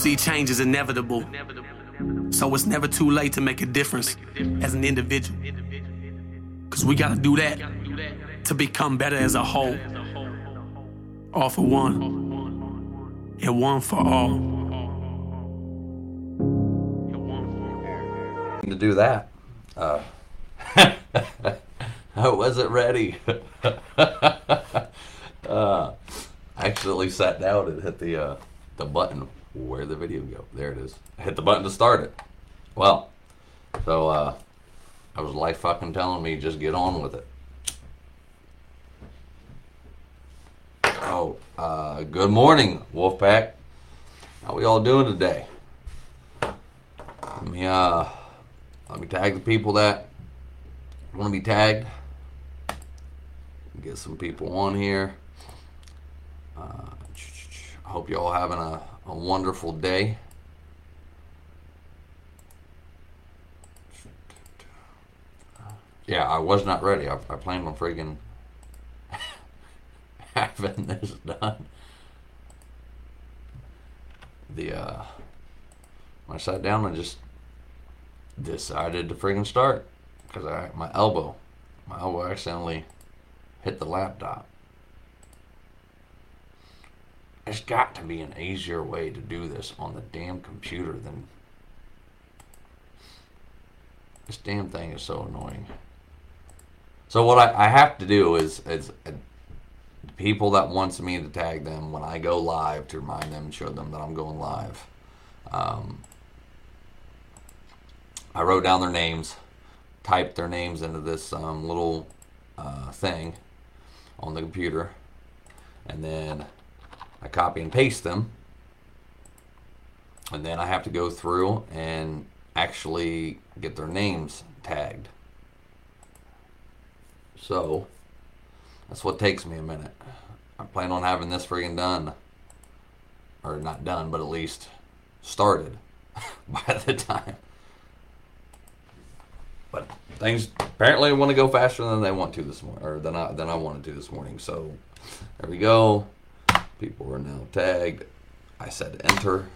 see change is inevitable. So it's never too late to make a difference as an individual. Cause we gotta do that to become better as a whole. All for one, and one for all. To do that, uh, I wasn't ready. uh, I accidentally sat down and hit the uh, the button. Where the video go? There it is. I hit the button to start it. Well, so uh, I was life fucking telling me just get on with it. Oh, uh, good morning, Wolfpack. How we all doing today? Let me uh, let me tag the people that want to be tagged. Get some people on here. Uh, I hope you all having a, a wonderful day. Yeah, I was not ready. I, I planned on friggin' having this done. The uh, I sat down, I just decided to friggin' start because I my elbow, my elbow accidentally hit the laptop. There's got to be an easier way to do this on the damn computer than this damn thing is so annoying. So what I, I have to do is is uh, people that wants me to tag them when I go live to remind them and show them that I'm going live. Um, I wrote down their names, typed their names into this um, little uh, thing on the computer, and then I copy and paste them, and then I have to go through and actually get their names tagged. So that's what takes me a minute. I plan on having this friggin' done, or not done, but at least started by the time. But things apparently want to go faster than they want to this morning, or than I than I wanted to this morning. So there we go. People are now tagged. I said enter.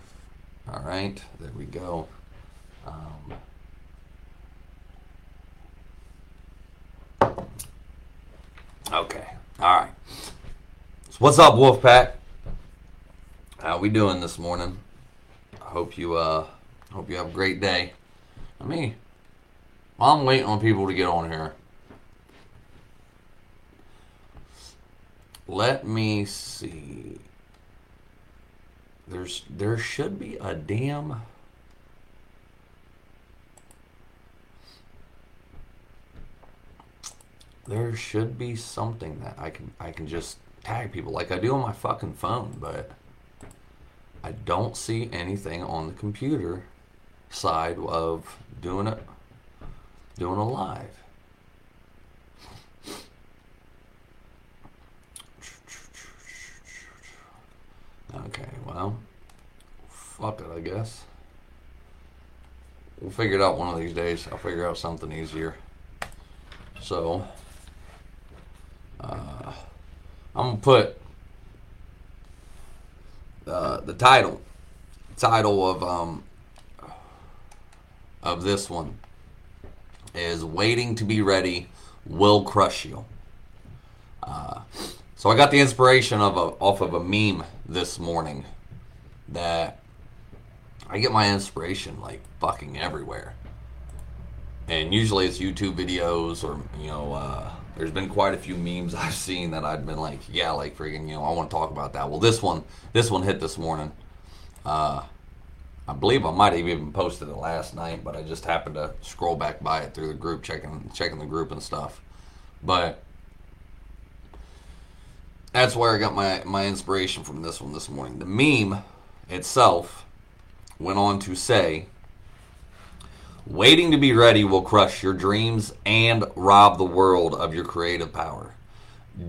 All right, there we go. Um, okay, all right. So what's up, Wolfpack? How we doing this morning? I hope you uh hope you have a great day. I mean, I'm waiting on people to get on here. Let me see. There's there should be a damn there should be something that I can I can just tag people like I do on my fucking phone, but I don't see anything on the computer side of doing it doing a live. Okay, well, fuck it, I guess. We'll figure it out one of these days. I'll figure out something easier. So, uh, I'm gonna put uh, the title, title of um, of this one is "Waiting to Be Ready Will Crush You." Uh, so I got the inspiration of a, off of a meme this morning that I get my inspiration like fucking everywhere. And usually it's YouTube videos or, you know, uh, there's been quite a few memes I've seen that I've been like, yeah, like freaking, you know, I want to talk about that. Well, this one, this one hit this morning. Uh, I believe I might have even posted it last night, but I just happened to scroll back by it through the group, checking checking the group and stuff. But that's where I got my, my inspiration from this one this morning. The meme itself went on to say, Waiting to be ready will crush your dreams and rob the world of your creative power.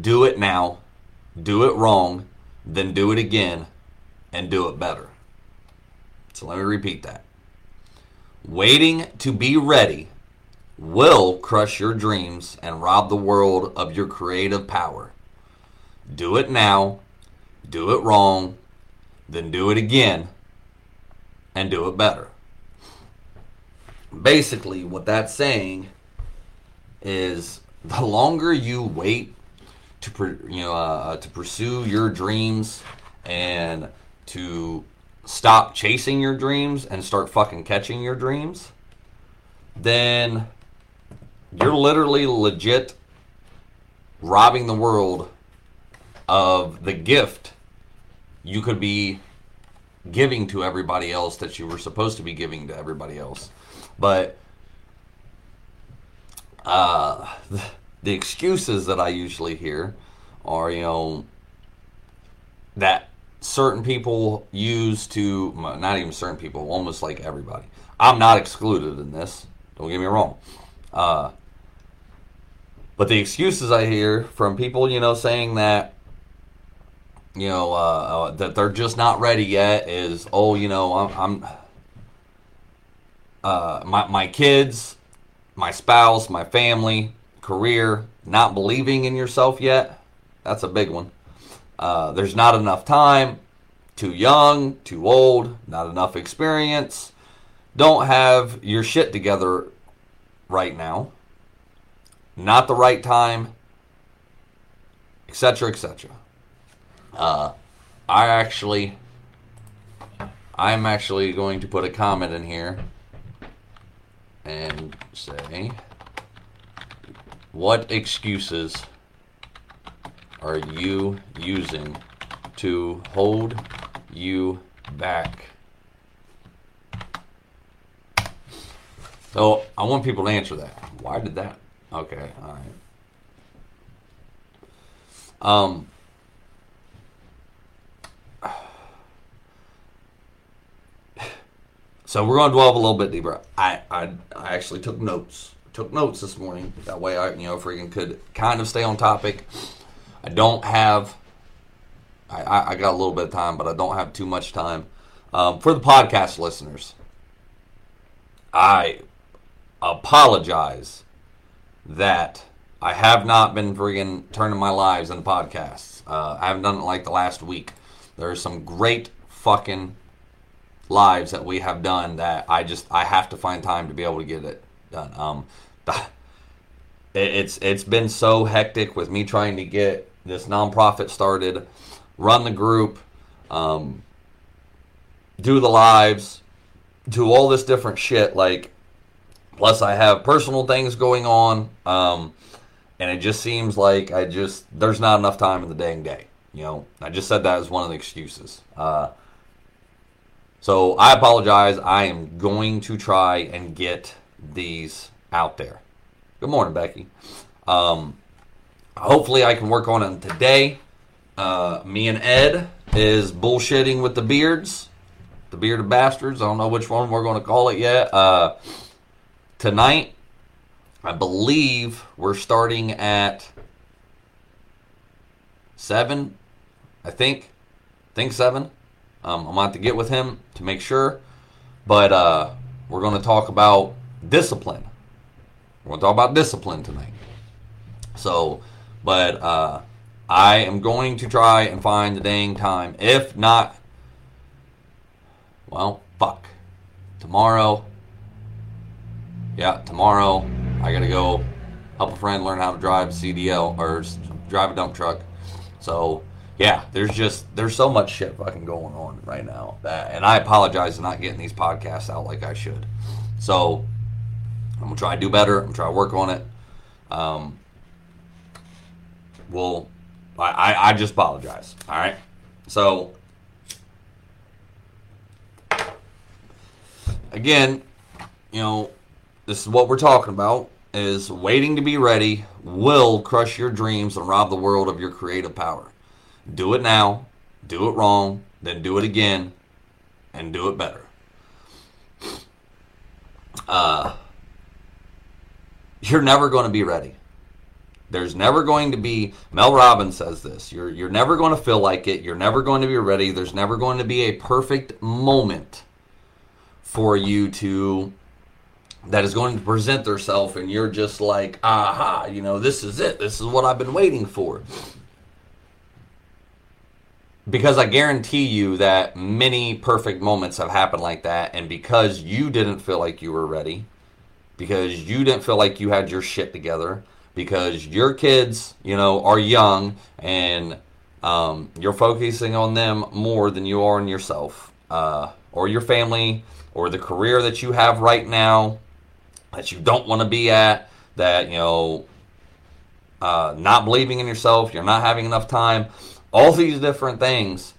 Do it now, do it wrong, then do it again, and do it better. So let me repeat that. Waiting to be ready will crush your dreams and rob the world of your creative power. Do it now, do it wrong, then do it again, and do it better. Basically, what that's saying is the longer you wait to you know uh, to pursue your dreams and to stop chasing your dreams and start fucking catching your dreams, then you're literally legit robbing the world of the gift you could be giving to everybody else that you were supposed to be giving to everybody else. But uh, the, excuses that I usually hear are, you know, that certain people use to, not even certain people, almost like everybody. I'm not excluded in this. Don't get me wrong. Uh, but the excuses I hear from people, you know, saying that, you know, uh, uh, that they're just not ready yet is, oh, you know, I'm, I'm uh, my, my kids, my spouse, my family, career, not believing in yourself yet. That's a big one. Uh, there's not enough time, too young, too old, not enough experience, don't have your shit together right now, not the right time, etc., etc. Uh, I actually, I'm actually going to put a comment in here and say, what excuses are you using to hold you back? So I want people to answer that. Why did that? Okay, all right. Um, so we're going to dwell a little bit deeper. I, I, I actually took notes. Took notes this morning. That way I, you know, freaking could kind of stay on topic. I don't have. I, I got a little bit of time, but I don't have too much time. Um, for the podcast listeners, I apologize that I have not been friggin' turning my lives into podcasts. Uh, I haven't done it like the last week. There are some great fucking lives that we have done that I just I have to find time to be able to get it done. Um, it's it's been so hectic with me trying to get this nonprofit started, run the group, um, do the lives, do all this different shit. Like Plus, I have personal things going on, um, and it just seems like I just there's not enough time in the dang day. You know, I just said that as one of the excuses. Uh, so I apologize. I am going to try and get these out there. Good morning, Becky. Um, hopefully, I can work on them today. Uh, me and Ed is bullshitting with the beards, the bearded bastards. I don't know which one we're going to call it yet. Uh, tonight, I believe we're starting at seven. I think, I think seven. Um, I'm have to get with him to make sure, but uh, we're going to talk about discipline. We're going to talk about discipline tonight. So, but uh, I am going to try and find the dang time. If not, well, fuck. Tomorrow, yeah, tomorrow I gotta go help a friend learn how to drive CDL or drive a dump truck. So yeah, there's just there's so much shit fucking going on right now that, and I apologize for not getting these podcasts out like I should. So I'm gonna try to do better. I'm gonna try to work on it. Um, well, I, I, I just apologize. All right. So again, you know, this is what we're talking about is waiting to be ready will crush your dreams and rob the world of your creative power. Do it now, do it wrong, then do it again, and do it better. Uh, you're never going to be ready. There's never going to be Mel Robbins says this. You're you're never going to feel like it. You're never going to be ready. There's never going to be a perfect moment for you to that is going to present herself and you're just like aha you know this is it this is what i've been waiting for because I guarantee you that many perfect moments have happened like that, and because you didn't feel like you were ready, because you didn't feel like you had your shit together, because your kids, you know, are young and um, you're focusing on them more than you are on yourself, uh, or your family, or the career that you have right now that you don't want to be at, that, you know, uh, not believing in yourself, you're not having enough time all these different things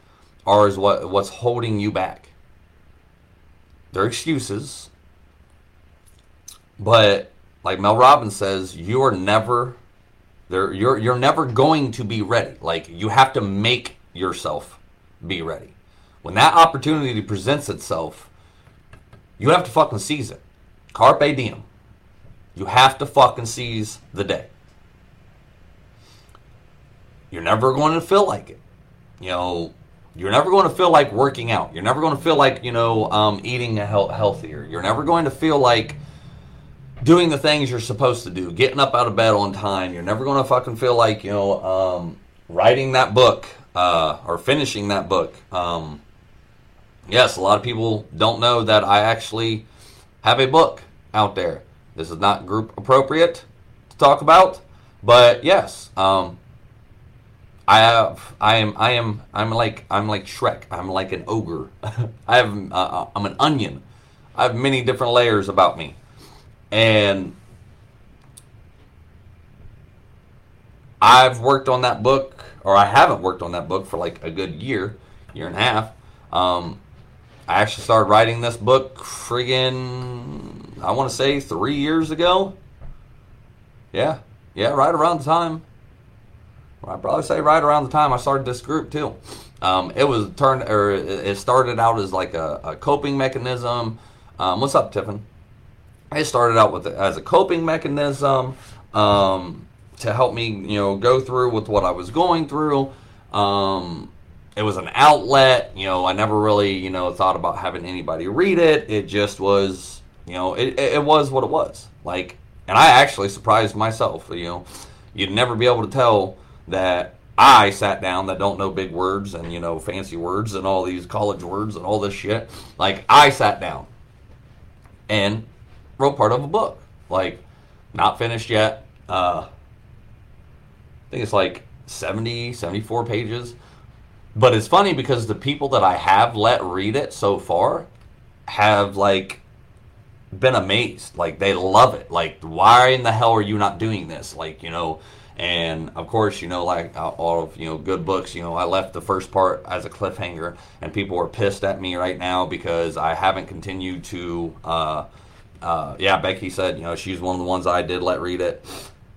are is what what's holding you back. They're excuses. But like Mel Robbins says, you are never there you're you're never going to be ready. Like you have to make yourself be ready. When that opportunity presents itself, you have to fucking seize it. Carpe diem. You have to fucking seize the day. You're never going to feel like it. You know, you're never going to feel like working out. You're never going to feel like, you know, um, eating healthier. You're never going to feel like doing the things you're supposed to do, getting up out of bed on time. You're never going to fucking feel like, you know, um, writing that book uh, or finishing that book. Um, yes, a lot of people don't know that I actually have a book out there. This is not group appropriate to talk about, but yes, um, I have, I am, I am, I'm like, I'm like Shrek. I'm like an ogre. I have, uh, uh, I'm an onion. I have many different layers about me, and I've worked on that book, or I haven't worked on that book for like a good year, year and a half. Um, I actually started writing this book friggin' I want to say three years ago. Yeah, yeah, right around the time I'd probably say right around the time I started this group too. Um, it was turned or it started out as like a, a coping mechanism. Um, what's up, Tiffin? It started out with as a coping mechanism um, to help me, you know, go through with what I was going through. Um, it was an outlet. You know, I never really, you know, thought about having anybody read it. It just was, you know, it, it was what it was. Like, and I actually surprised myself. You know, you'd never be able to tell that I sat down that don't know big words and you know fancy words and all these college words and all this shit. Like I sat down and wrote part of a book. Like not finished yet. Uh, I think it's like 70, 74 pages. But it's funny because the people that I have let read it so far have like been amazed. Like they love it. Like why in the hell are you not doing this? Like, you know, and of course, you know, like all of you know good books, you know, I left the first part as a cliffhanger, and people are pissed at me right now because I haven't continued to. Uh, uh, yeah, Becky said, you know, she's one of the ones I did let read it.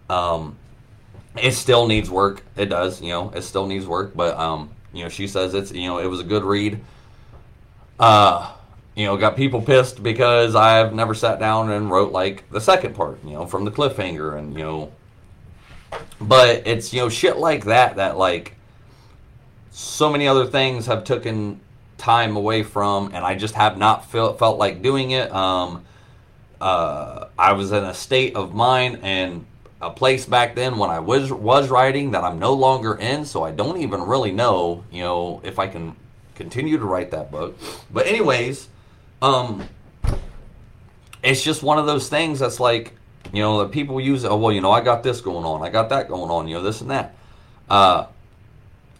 Um, it still needs work. It does, you know, it still needs work, but um, you know, she says it's you know it was a good read. Uh, you know, got people pissed because I've never sat down and wrote like the second part, you know, from the cliffhanger, and you know, but it's you know shit like that that like so many other things have taken time away from, and I just have not felt felt like doing it. Um, uh, I was in a state of mind and a place back then when I was was writing that I'm no longer in, so I don't even really know, you know, if I can continue to write that book. But anyways, um, it's just one of those things that's like you know, that people use, oh, well, you know, I got this going on, I got that going on, you know, this and that. Uh,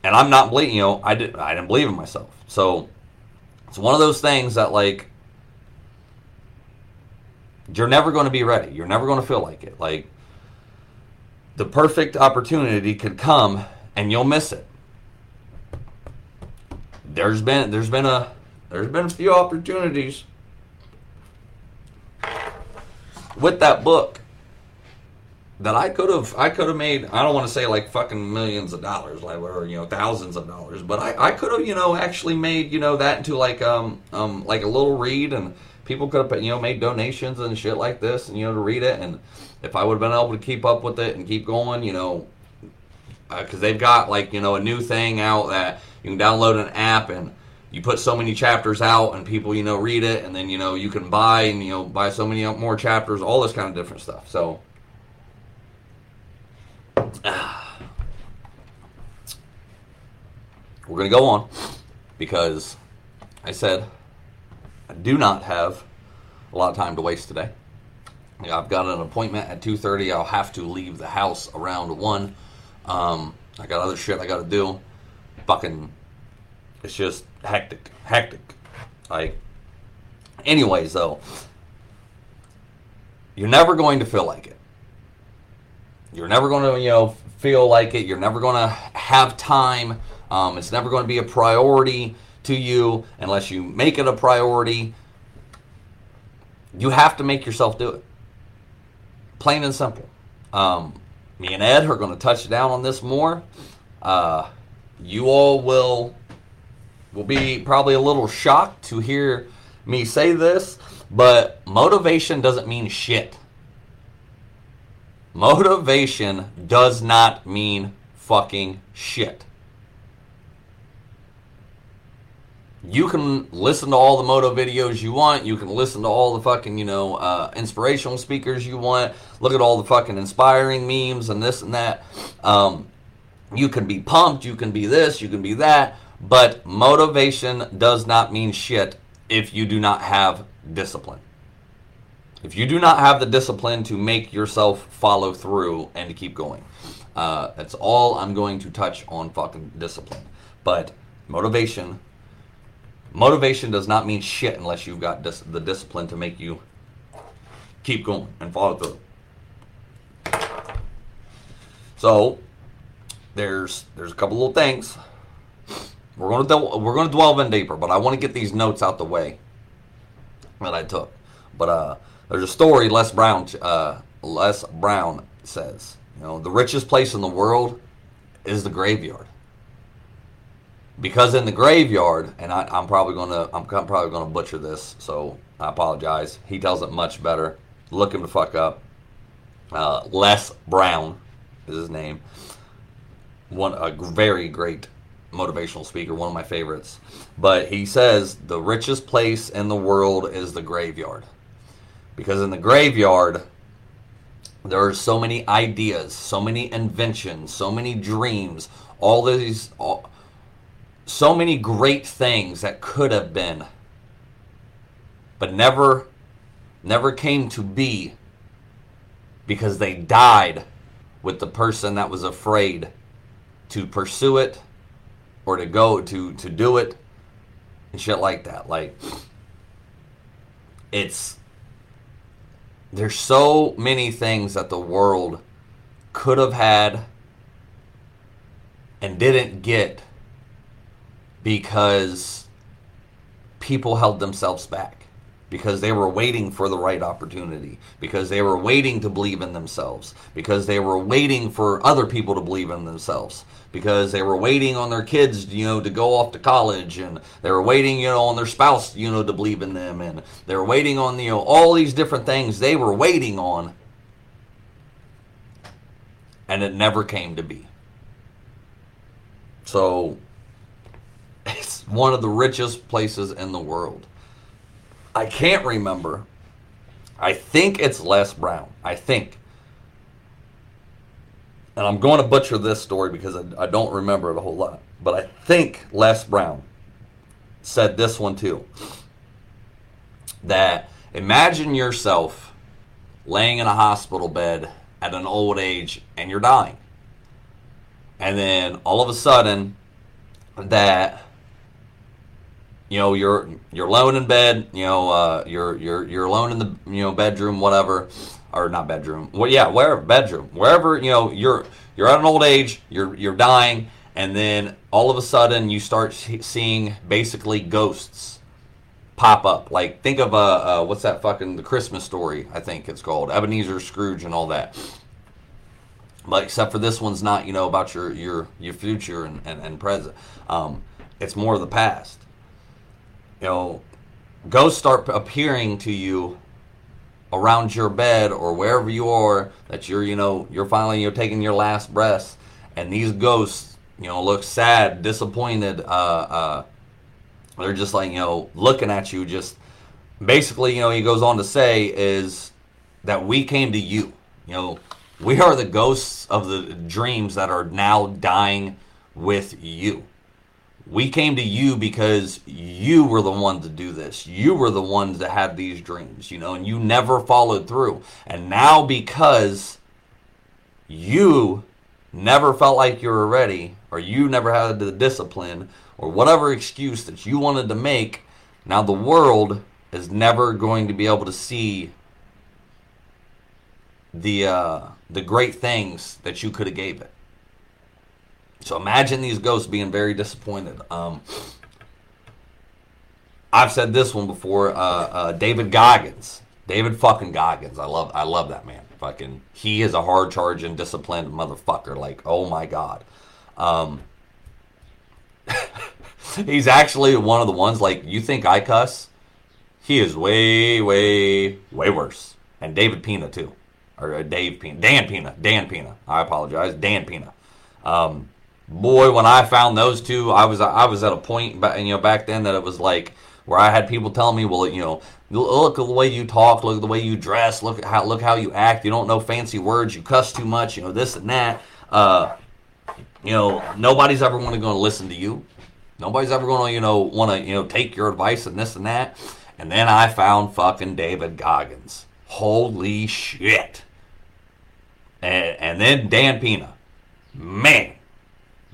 and I'm not believing, you know, I didn't, I didn't believe in myself. So it's one of those things that, like, you're never going to be ready. You're never going to feel like it. Like, the perfect opportunity could come and you'll miss it. There's been, there's been a, there's been a few opportunities with that book that I could have I could have made I don't want to say like fucking millions of dollars like or you know thousands of dollars but I, I could have you know actually made you know that into like um um like a little read and people could have you know made donations and shit like this and you know to read it. And if I would have been able to keep up with it and keep going you know because uh, they've got like you know a new thing out that you can download an app and you put so many chapters out and people you know read it and then you know you can buy and you know buy so many more chapters all this kind of different stuff so we're going to go on because I said I do not have a lot of time to waste today. I've got an appointment at 2:30. I'll have to leave the house around 1. Um, I got other shit I got to do. Fucking it's just hectic, hectic. Like anyways though, you're never going to feel like it. You're never going to, you know, feel like it. You're never going to have time. Um, it's never going to be a priority to you unless you make it a priority. You have to make yourself do it. Plain and simple. Um, me and Ed are going to touch down on this more. Uh, you all will will be probably a little shocked to hear me say this, but motivation doesn't mean shit. Motivation does not mean fucking shit. You can listen to all the moto videos you want. You can listen to all the fucking, you know, uh, inspirational speakers you want. Look at all the fucking inspiring memes and this and that. Um, you can be pumped. You can be this. You can be that. But motivation does not mean shit if you do not have discipline. If you do not have the discipline to make yourself follow through and to keep going, uh, that's all I'm going to touch on fucking discipline. But motivation, motivation does not mean shit unless you've got dis- the discipline to make you keep going and follow through. So there's there's a couple little things we're gonna del- we're gonna delve in deeper, but I want to get these notes out the way that I took. But uh, there's a story Les Brown uh, Les Brown says, you know, the richest place in the world is the graveyard. Because in the graveyard, and I, am probably gonna I'm probably gonna butcher this, so I apologize. He tells it much better. Look him to fuck up. Uh, Les Brown is his name. One a very great motivational speaker, one of my favorites. But he says the richest place in the world is the graveyard. Because in the graveyard, there are so many ideas, so many inventions, so many dreams, all these, all, so many great things that could have been, but never, never came to be because they died with the person that was afraid to pursue it or to go to to do it and shit like that. Like it's there's so many things that the world could have had and didn't get because people held themselves back because they were waiting for the right opportunity because they were waiting to believe in themselves because they were waiting for other people to believe in themselves because they were waiting on their kids, you know, to go off to college and they were waiting, you know, on their spouse, you know, to believe in them and they were waiting on, you know, all these different things they were waiting on and it never came to be. So it's one of the richest places in the world. I can't remember. I think it's Les Brown. I think and I'm going to butcher this story because I, I don't remember it a whole lot, but I think Les Brown said this one too. That imagine yourself laying in a hospital bed at an old age and you're dying. And then all of a sudden that you know you're you're alone in bed, you know uh, you're you're you're alone in the you know bedroom whatever or not bedroom. Well, yeah, wherever bedroom, wherever you know you're you're at an old age, you're you're dying, and then all of a sudden you start seeing basically ghosts pop up. Like think of uh, uh what's that fucking the Christmas story? I think it's called Ebenezer Scrooge and all that. But except for this one's not you know about your your your future and and, and present. Um, it's more of the past. You know, ghosts start appearing to you around your bed or wherever you are that you're you know you're finally you're taking your last breath and these ghosts you know look sad disappointed uh uh they're just like you know looking at you. Just basically you know he goes on to say is that we came to you. You know we are the ghosts of the dreams that are now dying with you We came to you because you were the one to do this. You were the ones that had these dreams, you know, and you never followed through. And now because you never felt like you were ready, or you never had the discipline, or whatever excuse that you wanted to make, now the world is never going to be able to see the uh, the great things that you could have gave it. So imagine these ghosts being very disappointed. Um, I've said this one before. Uh, uh, David Goggins, David fucking Goggins. I love I love that man. Fucking he is a hard charging, disciplined motherfucker. Like oh my god. Um, he's actually one of the ones like you think I cuss. He is way way way worse. And David Pina too or uh, Dave Pina, Dan Pina, Dan Pina. I apologize, Dan Pina. Um, boy, when I found those two, I was I was at a point, back, you know, back then that it was like where I had people telling me, well, you know, look at the way you talk, look at the way you dress, look at how look how you act. You don't know fancy words, you cuss too much, you know this and that. Uh, you know, nobody's ever going to listen to you. Nobody's ever going to, you know, want to, you know, take your advice and this and that. And then I found fucking David Goggins. Holy shit and, and then Dan Pina. Man,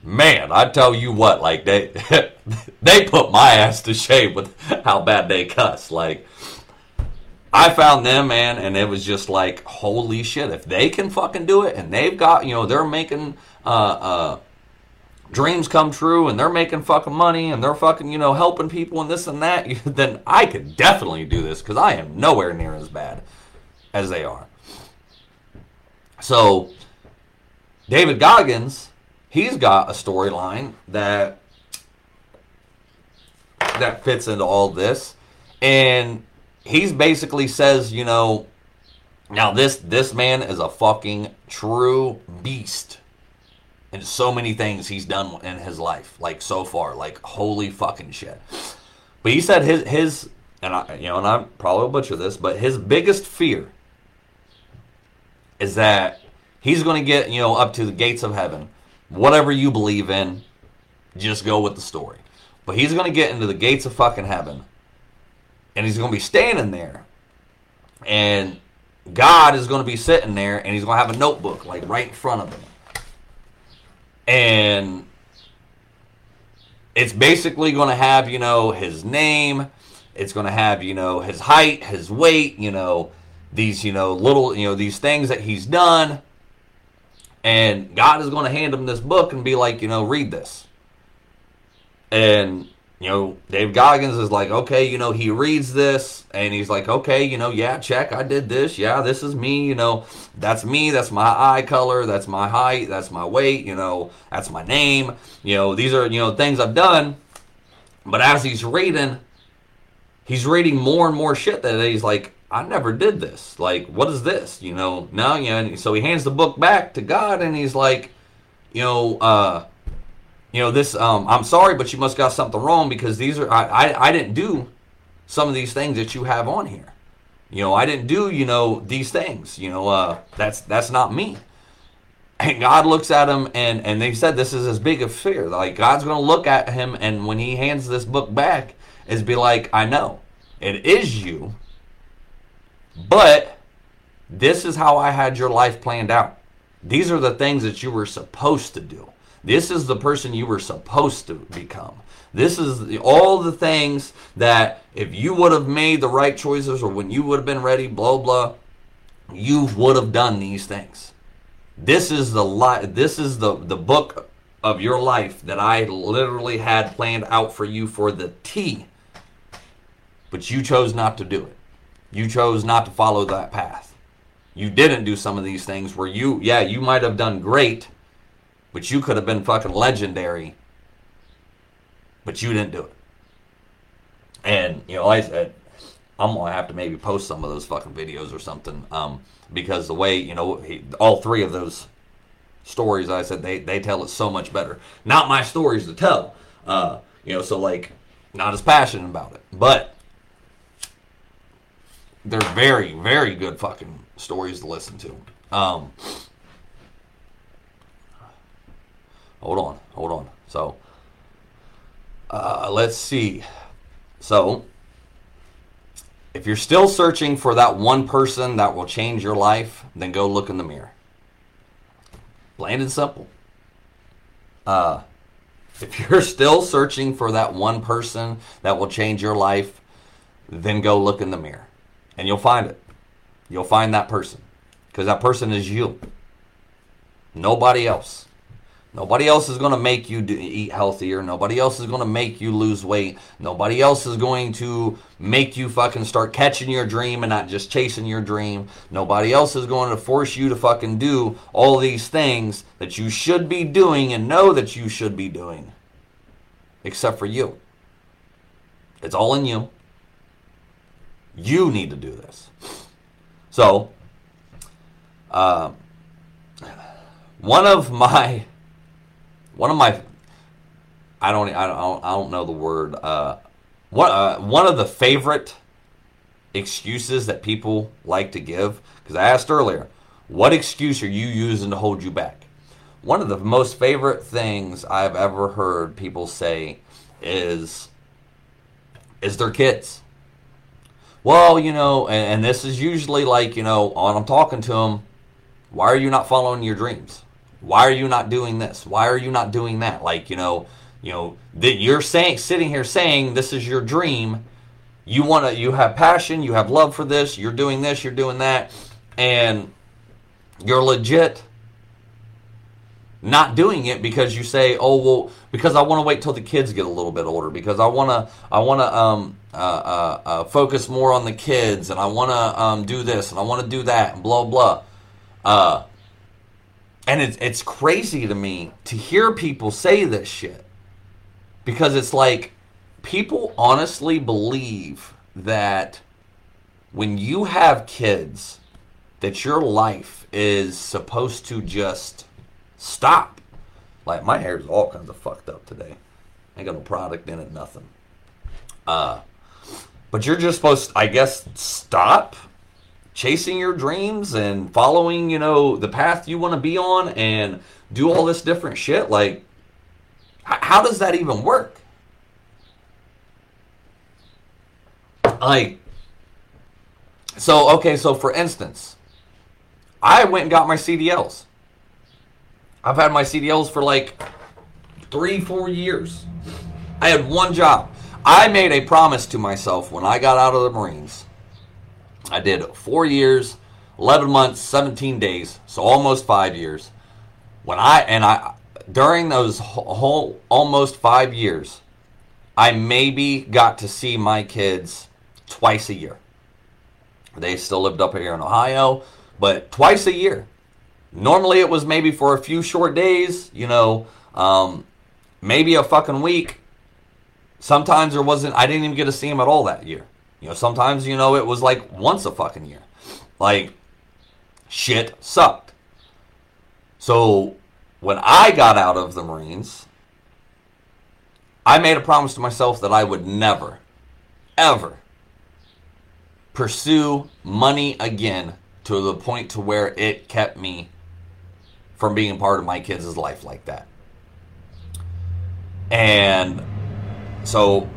man, I tell you what, like they they put my ass to shame with how bad they cuss. Like I found them, man, and it was just like, holy shit! If they can fucking do it, and they've got, you know, they're making uh, uh, dreams come true, and they're making fucking money, and they're fucking, you know, helping people and this and that, then I could definitely do this because I am nowhere near as bad as they are. So David Goggins, he's got a storyline that that fits into all this, and he's basically says, you know, now this this man is a fucking true beast. And so many things he's done in his life, like so far, like holy fucking shit. But he said his his and I you know, and I'm probably butcher this, but his biggest fear is that he's going to get, you know, up to the gates of heaven. Whatever you believe in, just go with the story. But he's going to get into the gates of fucking heaven. And he's going to be standing there. And God is going to be sitting there and he's going to have a notebook like right in front of him. And it's basically going to have, you know, his name. It's going to have, you know, his height, his weight, you know, these, you know, little, you know, these things that he's done. And God is going to hand him this book and be like, you know, read this. And, you know, Dave Goggins is like, okay, you know, he reads this and he's like, okay, you know, yeah, check, I did this. Yeah, this is me. You know, that's me. That's my eye color. That's my height. That's my weight. You know, that's my name. You know, these are, you know, things I've done. But as he's reading, he's reading more and more shit that he's like, I never did this. Like, what is this? You know, now, you know, so he hands the book back to God and he's like, you know, uh, you know, this, um, I'm sorry, but you must got something wrong because these are, I, I, I didn't do some of these things that you have on here. You know, I didn't do, you know, these things, you know, uh, that's, that's not me. And God looks at him and, and they said this is as big a fear. Like God's going to look at him and when he hands this book back is be like, I know it is you but this is how I had your life planned out. These are the things that you were supposed to do. This is the person you were supposed to become. This is the, all the things that if you would have made the right choices or when you would have been ready, blah blah, you would have done these things. This is the li- this is the the book of your life that I literally had planned out for you for the T. But you chose not to do it. You chose not to follow that path. You didn't do some of these things where you, yeah, you might have done great, but you could have been fucking legendary, but you didn't do it. And, you know, I said, I'm to have to maybe post some of those fucking videos or something um, because the way, you know, he, all three of those stories, I said, they, they tell it so much better. Not my stories to tell, uh, you know, so like, not as passionate about it. But they're very, very good fucking stories to listen to. Um, hold on, hold on. So, Uh, let's see. So, if you're still searching for that one person that will change your life, then go look in the mirror. Plain and simple. Uh, if you're still searching for that one person that will change your life, then go look in the mirror. And you'll find it. You'll find that person. Because that person is you. Nobody else. Nobody else is going to make you do, eat healthier. Nobody else is going to make you lose weight. Nobody else is going to make you fucking start catching your dream and not just chasing your dream. Nobody else is going to force you to fucking do all these things that you should be doing and know that you should be doing. Except for you. It's all in you. You need to do this. So, uh, one of my one of my I don't I don't I don't know the word uh what uh, one of the favorite excuses that people like to give because I asked earlier what excuse are you using to hold you back one of the most favorite things I've ever heard people say is is their kids well you know and, and this is usually like you know oh, when I'm talking to them why are you not following your dreams why are you not doing this? Why are you not doing that? Like, you know, you know, that you're saying sitting here saying this is your dream. You want to you have passion, you have love for this, you're doing this, you're doing that, and you're legit not doing it because you say, "Oh, well, because I want to wait till the kids get a little bit older because I want to I want to um, uh, uh, uh, focus more on the kids and I want to um, do this and I want to do that and blah blah." Uh, and it's it's crazy to me to hear people say this shit because it's like people honestly believe that when you have kids that your life is supposed to just stop like my hair is all kinds of fucked up today ain't got no product in it nothing uh but you're just supposed to, i guess stop chasing your dreams and following, you know, the path you want to be on and do all this different shit, like, how does that even work? Like, so, okay, so for instance, I went and got my CDLs. I've had my CDLs for like three, four years. I had one job. I made a promise to myself when I got out of the Marines I did four years, 11 months, 17 days, so almost five years. When I, and I, during those whole almost five years, I maybe got to see my kids twice a year. They still lived up here in Ohio, but twice a year. Normally it was maybe for a few short days, you know, um, maybe a fucking week. Sometimes there wasn't, I didn't even get to see them at all that year. You know, sometimes, you know, it was like once a fucking year. Like, shit sucked. So, when I got out of the Marines, I made a promise to myself that I would never, ever pursue money again to the point to where it kept me from being part of my kids' life like that. And so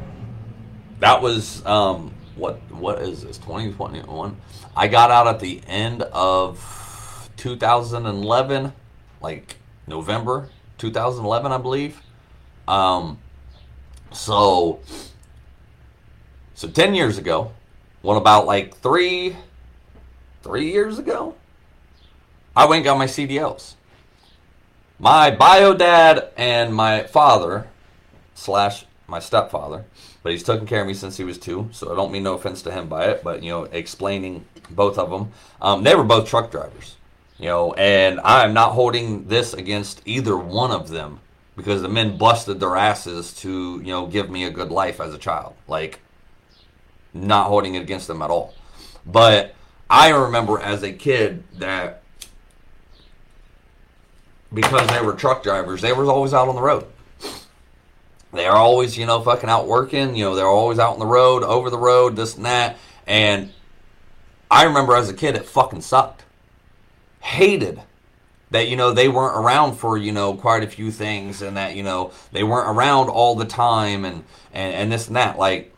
that was um, what what is this 2021 i got out at the end of 2011 like november 2011 i believe. Um so so 10 years ago what about like three three years ago? I went got my cdls my bio dad and my father slash my stepfather but he's taken care of me since he was two. So I don't mean no offense to him by it, but you know, explaining both of them, um, they were both truck drivers. You know, and I am not holding this against either one of them because the men busted their asses to you know give me a good life as a child. Like, not holding it against them at all. But I remember as a kid that because they were truck drivers, they were always out on the road they're always, you know, fucking out working. You know, they're always out on the road, over the road, this and that. And I remember as a kid, it fucking sucked. Hated that you know they weren't around for you know quite a few things and that you know they weren't around all the time and and, and this and that like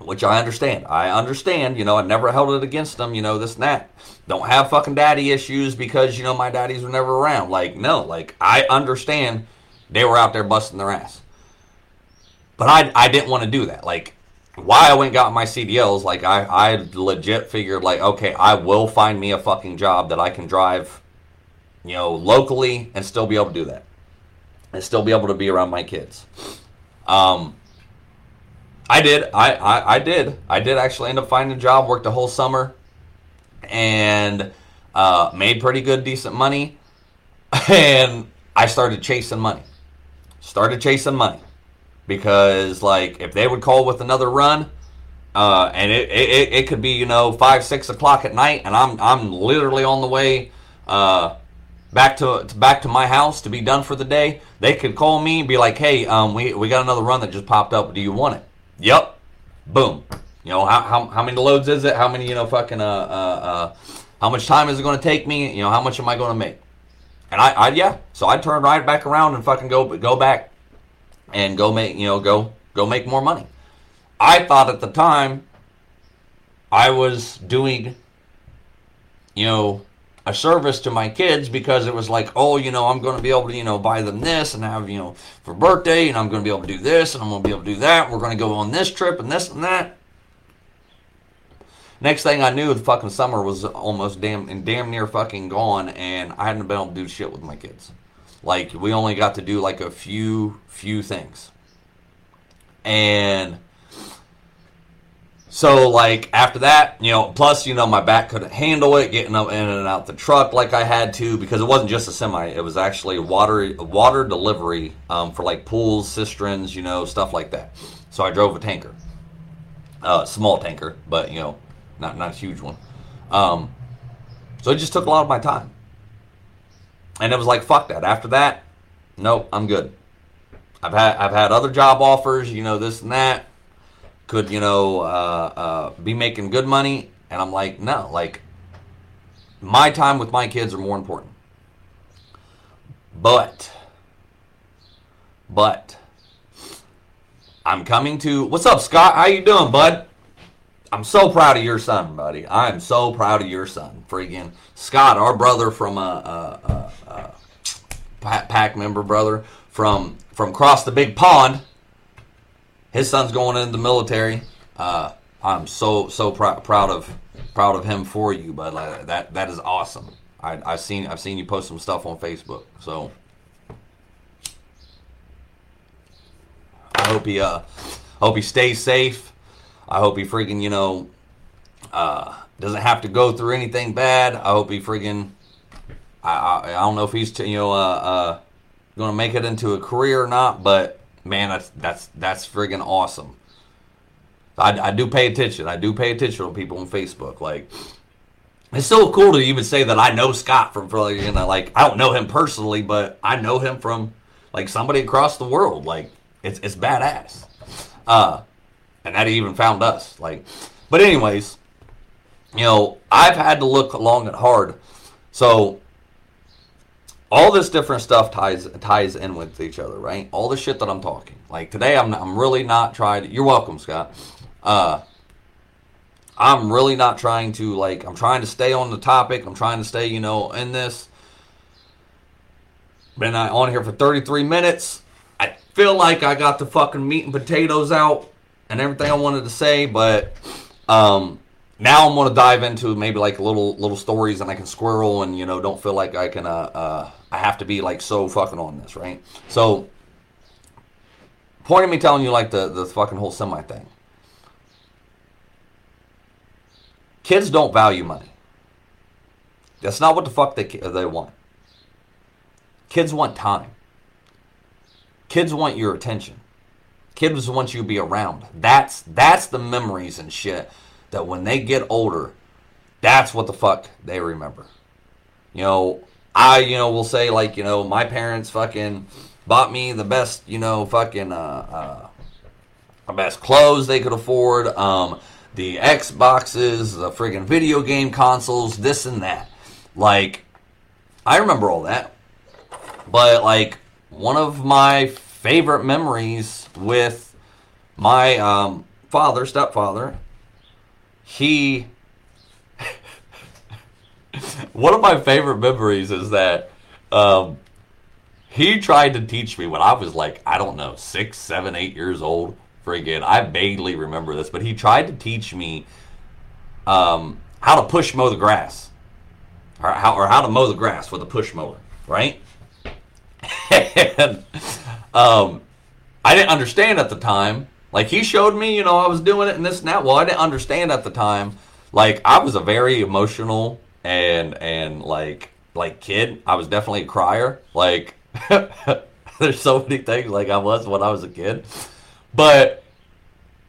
which I understand. I understand, you know, I never held it against them, you know, this and that. Don't have fucking daddy issues because, you know, my daddies were never around. Like, no, like, I understand they were out there busting their ass. But I, I didn't want to do that. Like, why I went got my CDLs, like, I, I legit figured, like, okay, I will find me a fucking job that I can drive, you know, locally and still be able to do that. And still be able to be around my kids. Um, I did. I, I, I did. I did actually end up finding a job. Worked the whole summer, and uh, made pretty good, decent money. And I started chasing money. Started chasing money because, like, if they would call with another run, uh, and it, it, it could be you know five six o'clock at night, and I'm I'm literally on the way uh, back to back to my house to be done for the day. They could call me and be like, "Hey, um, we we got another run that just popped up. Do you want it?" Yep. Boom. You know, how, how, how many loads is it? How many, you know, fucking, uh, uh, uh how much time is it going to take me? You know, how much am I going to make? And I, I, yeah. So I turned right back around and fucking go, go back and go make, you know, go, go make more money. I thought at the time I was doing, you know, a service to my kids because it was like, oh, you know, I'm going to be able to, you know, buy them this and have, you know, for birthday, and I'm going to be able to do this, and I'm going to be able to do that. We're going to go on this trip and this and that. Next thing I knew, the fucking summer was almost damn and damn near fucking gone, and I hadn't been able to do shit with my kids. Like we only got to do like a few few things, and so like after that, you know, plus you know my back couldn't handle it getting up in and out the truck like I had to because it wasn't just a semi; it was actually water water delivery um, for like pools, cisterns, you know, stuff like that. So I drove a tanker, uh, small tanker, but you know, not not a huge one. Um, so it just took a lot of my time, and it was like fuck that. After that, nope, I'm good. I've had I've had other job offers, you know, this and that could you know uh, uh, be making good money. And i'm like no like my time with my kids are more important. But but i'm coming to what's up scott? How you doing bud? I'm so proud of your son buddy. I'm so proud of your son. Freaking scott our brother from a, a, a, a pack member brother from from across the big pond his son's going into the military. Uh, I'm so so pr- proud of proud of him for you, but uh, that that is awesome. I, I've seen I've seen you post some stuff on Facebook, so I hope he uh hope he stays safe. I hope he freaking you know uh, doesn't have to go through anything bad. I hope he freaking I I, I don't know if he's you know uh, uh, going to make it into a career or not, but man, that's that's that's friggin' awesome. I, I do pay attention. I do pay attention to people on Facebook. Like, it's so cool to even say that I know Scott from, from you know, like I don't know him personally, but I know him from like somebody across the world. Like, it's it's badass. Uh, and that he even found us. Like, but anyways, you know, I've had to look long and hard. So all this different stuff ties ties in with each other, right? All the shit that I'm talking. Like today, I'm I'm really not trying. To, you're welcome, Scott. Uh, I'm really not trying to like. I'm trying to stay on the topic. I'm trying to stay, you know, in this. Been on here for 33 minutes. I feel like I got the fucking meat and potatoes out and everything I wanted to say, but um, now I'm gonna dive into maybe like little little stories and I can squirrel and you know don't feel like I can uh, uh I have to be like so fucking on this, right? So, point of me telling you like the the fucking whole semi thing. Kids don't value money. That's not what the fuck they they want. Kids want time. Kids want your attention. Kids want you to be around. That's that's the memories and shit that when they get older, that's what the fuck they remember. You know, I, you know, will say like, you know, my parents fucking bought me the best, you know, fucking uh, uh best clothes they could afford, um, the Xboxes, the friggin' video game consoles, this and that. Like, I remember all that. But like one of my favorite memories with my um, father, stepfather, he. one of my favorite memories is that um, he tried to teach me when I was like, I don't know, six, seven, eight years old. Friggin', I vaguely remember this, but he tried to teach me um, how to push mow the grass, or how, or how to mow the grass with a push mower, right? and um, I didn't understand at the time. Like he showed me, you know, I was doing it and this and that. Well, I didn't understand at the time. Like I was a very emotional and and like like kid. I was definitely a crier. Like there's so many things like I was when I was a kid. But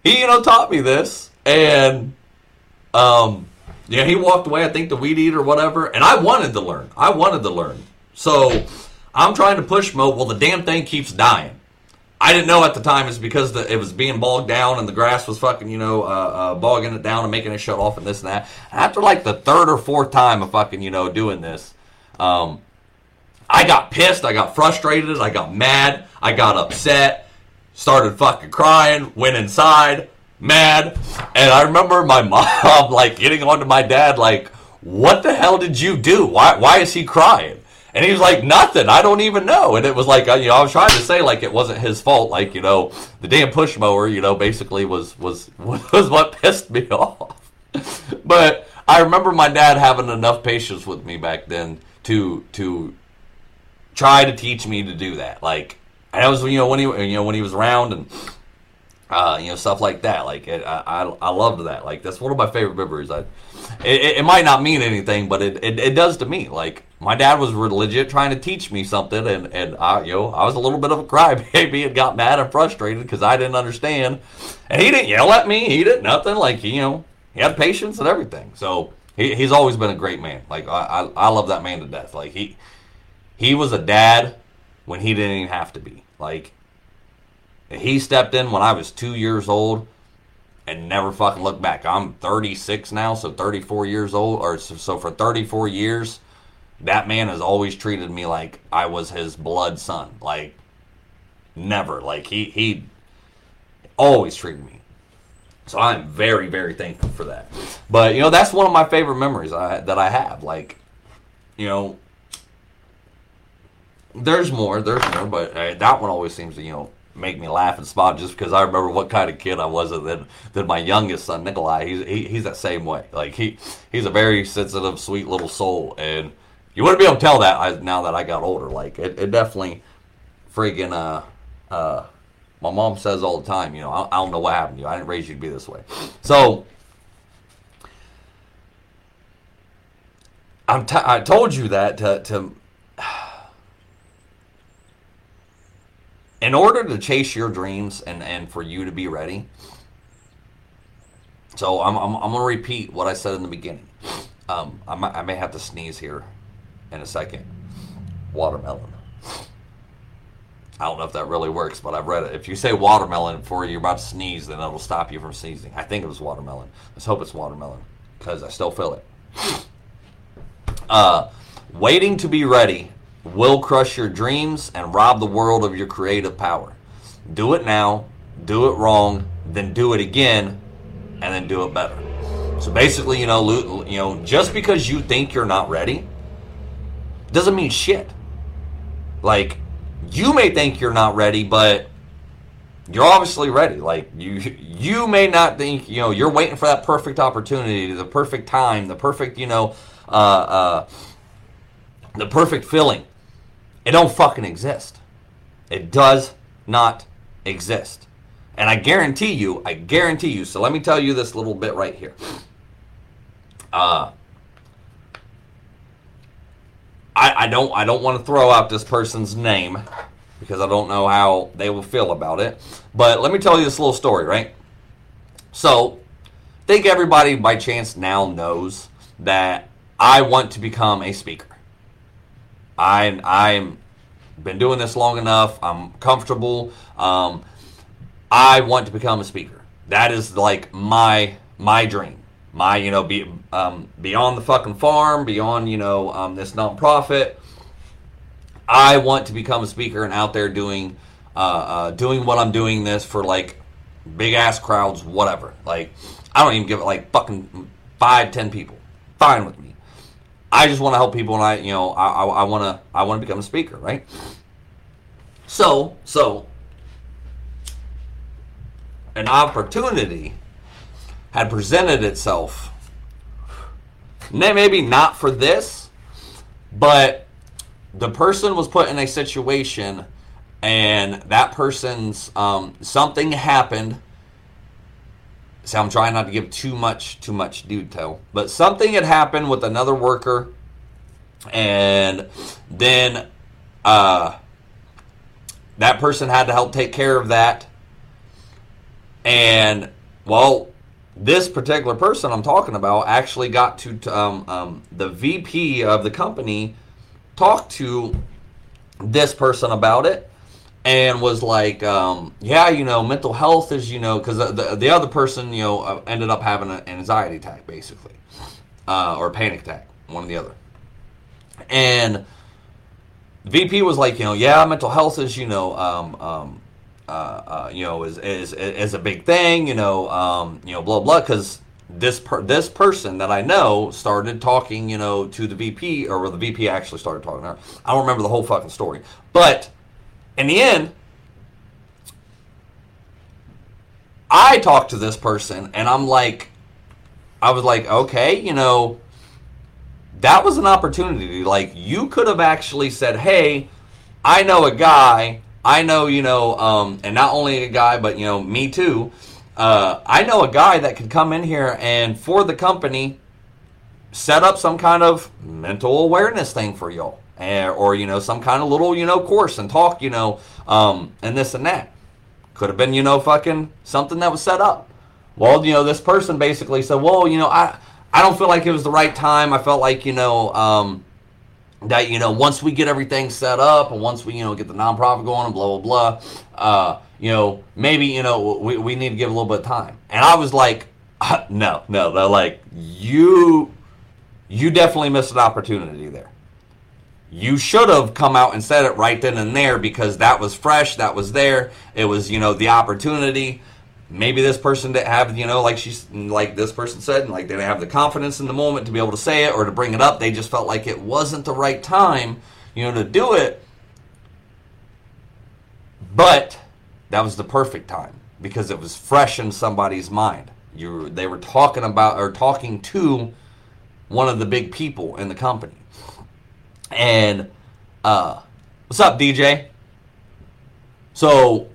he, you know, taught me this and um yeah, he walked away, I think the weed eater or whatever, and I wanted to learn. I wanted to learn. So I'm trying to push mow. Well, the damn thing keeps dying. I didn't know at the time it's because the, it was being bogged down and the grass was fucking, you know, uh, uh, bogging it down and making it shut off and this and that. After like the third or fourth time of fucking, you know, doing this, um, I got pissed. I got frustrated. I got mad. I got upset. Started fucking crying. Went inside, mad. And I remember my mom like getting onto my dad, like, "What the hell did you do? Why? Why is he crying?" And he was like, nothing. I don't even know. And it was like, uh, you know, I was trying to say like it wasn't his fault. Like, you know, the damn push mower, you know, basically was was was what pissed me off. but I remember my dad having enough patience with me back then to to try to teach me to do that. Like, and was you know when he you know when he was around and uh, you know stuff like that. Like, it, I, I I loved that. Like, that's one of my favorite memories. I it, it might not mean anything, but it, it, it does to me. Like my dad was legit trying to teach me something, and and I you know I was a little bit of a crybaby and got mad and frustrated because I didn't understand, and he didn't yell at me. He did nothing. Like you know he had patience and everything. So he, he's always been a great man. Like I, I I love that man to death. Like he he was a dad when he didn't even have to be. Like he stepped in when I was two years old and never fucking looked back. I'm 36 now, so 34 years old, or so, so, for 34 years, that man has always treated me like I was his blood son. Like, never. Like he he always treated me. So I'm very very thankful for that. But you know that's one of my favorite memories I, that I have. Like, you know, there's more, there's more, but uh, that one always seems to you know make me laugh and smile just because I remember what kind of kid I was and then then my youngest son Nikolai. He's he, he's that same way. Like he he's a very sensitive sweet little soul. And you wouldn't be able to tell that I, now that I got older. Like it, it definitely friggin' uh uh my mom says all the time you know I, I don't know what happened to you. I didn't raise you to be this way. So I'm t- I told you that to, to in order to chase your dreams and, and for you to be ready, so I'm, I'm, I'm going to repeat what I said in the beginning. Um, I, I may have to sneeze here in a second. Watermelon. I don't know if that really works, but I've read it. If you say watermelon before you're about to sneeze, then it'll stop you from sneezing. I think it was watermelon. Let's hope it's watermelon because I still feel it. Uh, waiting to be ready will crush your dreams and rob the world of your creative power. Do it now, do it wrong, then do it again, and then do it better. So basically, you know, you know, just because you think you're not ready doesn't mean shit. Like you may think you're not ready, but you're obviously ready. Like you you may not think, you know, you're waiting for that perfect opportunity, the perfect time, the perfect, you know, uh, uh, the perfect feeling. It don't fucking exist. It does not exist. And I guarantee you, I guarantee you. So let me tell you this little bit right here. Uh, I, I don't I don't want to throw out this person's name because I don't know how they will feel about it. But let me tell you this little story, right? So, I think everybody by chance now knows that I want to become a speaker. I I'm been doing this long enough. I'm comfortable. Um, I want to become a speaker. That is like my my dream. my you know be um, beyond the fucking farm, beyond you know um, this nonprofit. I want to become a speaker and out there doing uh, uh, doing what I'm doing this for like big ass crowds, whatever. Like I don't even give it like fucking five, ten people. Fine with me. I just want to help people, and I, you know, I, I want to, I want to become a speaker, right? So, so, an opportunity had presented itself. Maybe not for this, but the person was put in a situation, and that person's um, something happened so I'm trying not to give too much too much detail, but something had happened with another worker, and then uh, that person had to help take care of that. And well, this particular person I'm talking about actually got to um, um, the VP of the company talk to this person about it and was like, um, yeah, you know, mental health is, you know, because the, the, the, other person, you know, uh, ended up having an anxiety attack, basically, uh, or a panic attack, one or the other. And the VP was like, you know, yeah, mental health is, you know, um, um, uh, uh, you know, is, is is a big thing, you know, um, you know, blah blah, because this per- this person that I know started talking, you know, to the VP, or the VP actually started talking to her. I don't remember the whole fucking story, but in the end, I talked to this person and I'm like, I was like, okay, you know, that was an opportunity. Like, you could have actually said, hey, I know a guy. I know, you know, um, and not only a guy, but, you know, me too. Uh, I know a guy that could come in here and for the company set up some kind of mental awareness thing for y'all or you know some kind of little you know course and talk you know um, and this and that could have been you know fucking something that was set up well you know this person basically said well you know i i don't feel like it was the right time i felt like you know um, that you know once we get everything set up and once we you know get the nonprofit going and blah blah blah uh, you know maybe you know we, we need to give a little bit of time and i was like uh, no no they're like you you definitely missed an opportunity there you should have come out and said it right then and there because that was fresh, that was there. It was, you know, the opportunity. Maybe this person didn't have, you know, like she's like this person said, and like they didn't have the confidence in the moment to be able to say it or to bring it up. They just felt like it wasn't the right time, you know, to do it. But that was the perfect time because it was fresh in somebody's mind. You they were talking about or talking to one of the big people in the company and uh, what's up, DJ? So,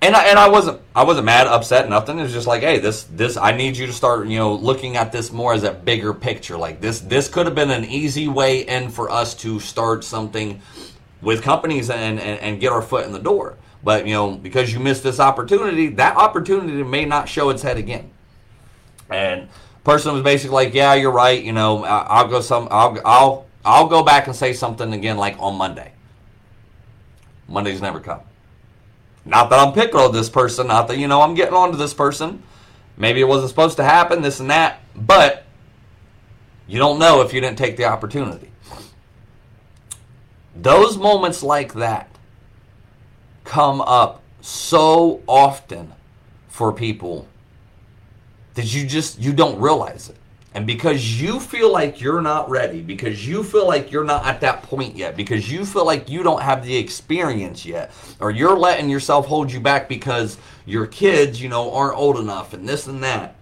and I and I wasn't I wasn't mad, upset, nothing. It was just like, hey, this this I need you to start, you know, looking at this more as a bigger picture. Like this this could have been an easy way in for us to start something with companies and, and, and get our foot in the door. But you know, because you missed this opportunity, that opportunity may not show its head again. And person was basically like, "Yeah, you're right. You know, I'll go some. I'll I'll I'll go back and say something again, like on Monday. Mondays never come. Not that I'm picking on this person. Not that you know I'm getting on to this person. Maybe it wasn't supposed to happen. This and that. But you don't know if you didn't take the opportunity. Those moments like that come up so often for people that you just you don't realize it. And because you feel like you're not ready, because you feel like you're not at that point yet, because you feel like you don't have the experience yet, or you're letting yourself hold you back because your kids, you know, aren't old enough and this and that.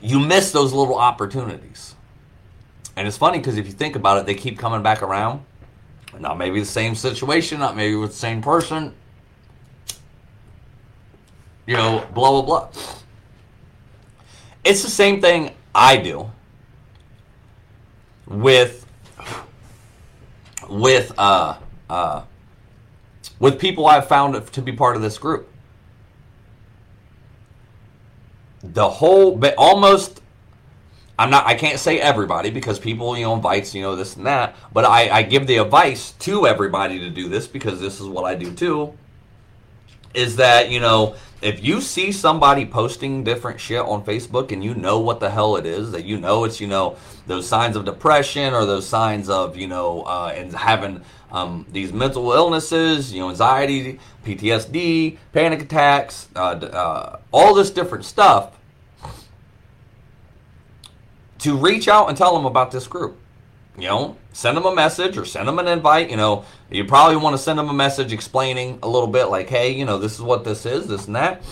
You miss those little opportunities. And it's funny because if you think about it, they keep coming back around. Not maybe the same situation, not maybe with the same person, you know, blah, blah, blah. It's the same thing I do with with uh uh with people I've found to be part of this group. The whole but almost I'm not I can't say everybody because people, you know, invites, you know, this and that, but I, I give the advice to everybody to do this because this is what I do too. Is that, you know, if you see somebody posting different shit on Facebook and you know what the hell it is, that you know it's, you know, those signs of depression or those signs of, you know, uh, and having um, these mental illnesses, you know, anxiety, PTSD, panic attacks, uh, uh, all this different stuff, to reach out and tell them about this group. You know, send them a message or send them an invite. You know, you probably want to send them a message explaining a little bit, like, hey, you know, this is what this is, this and that.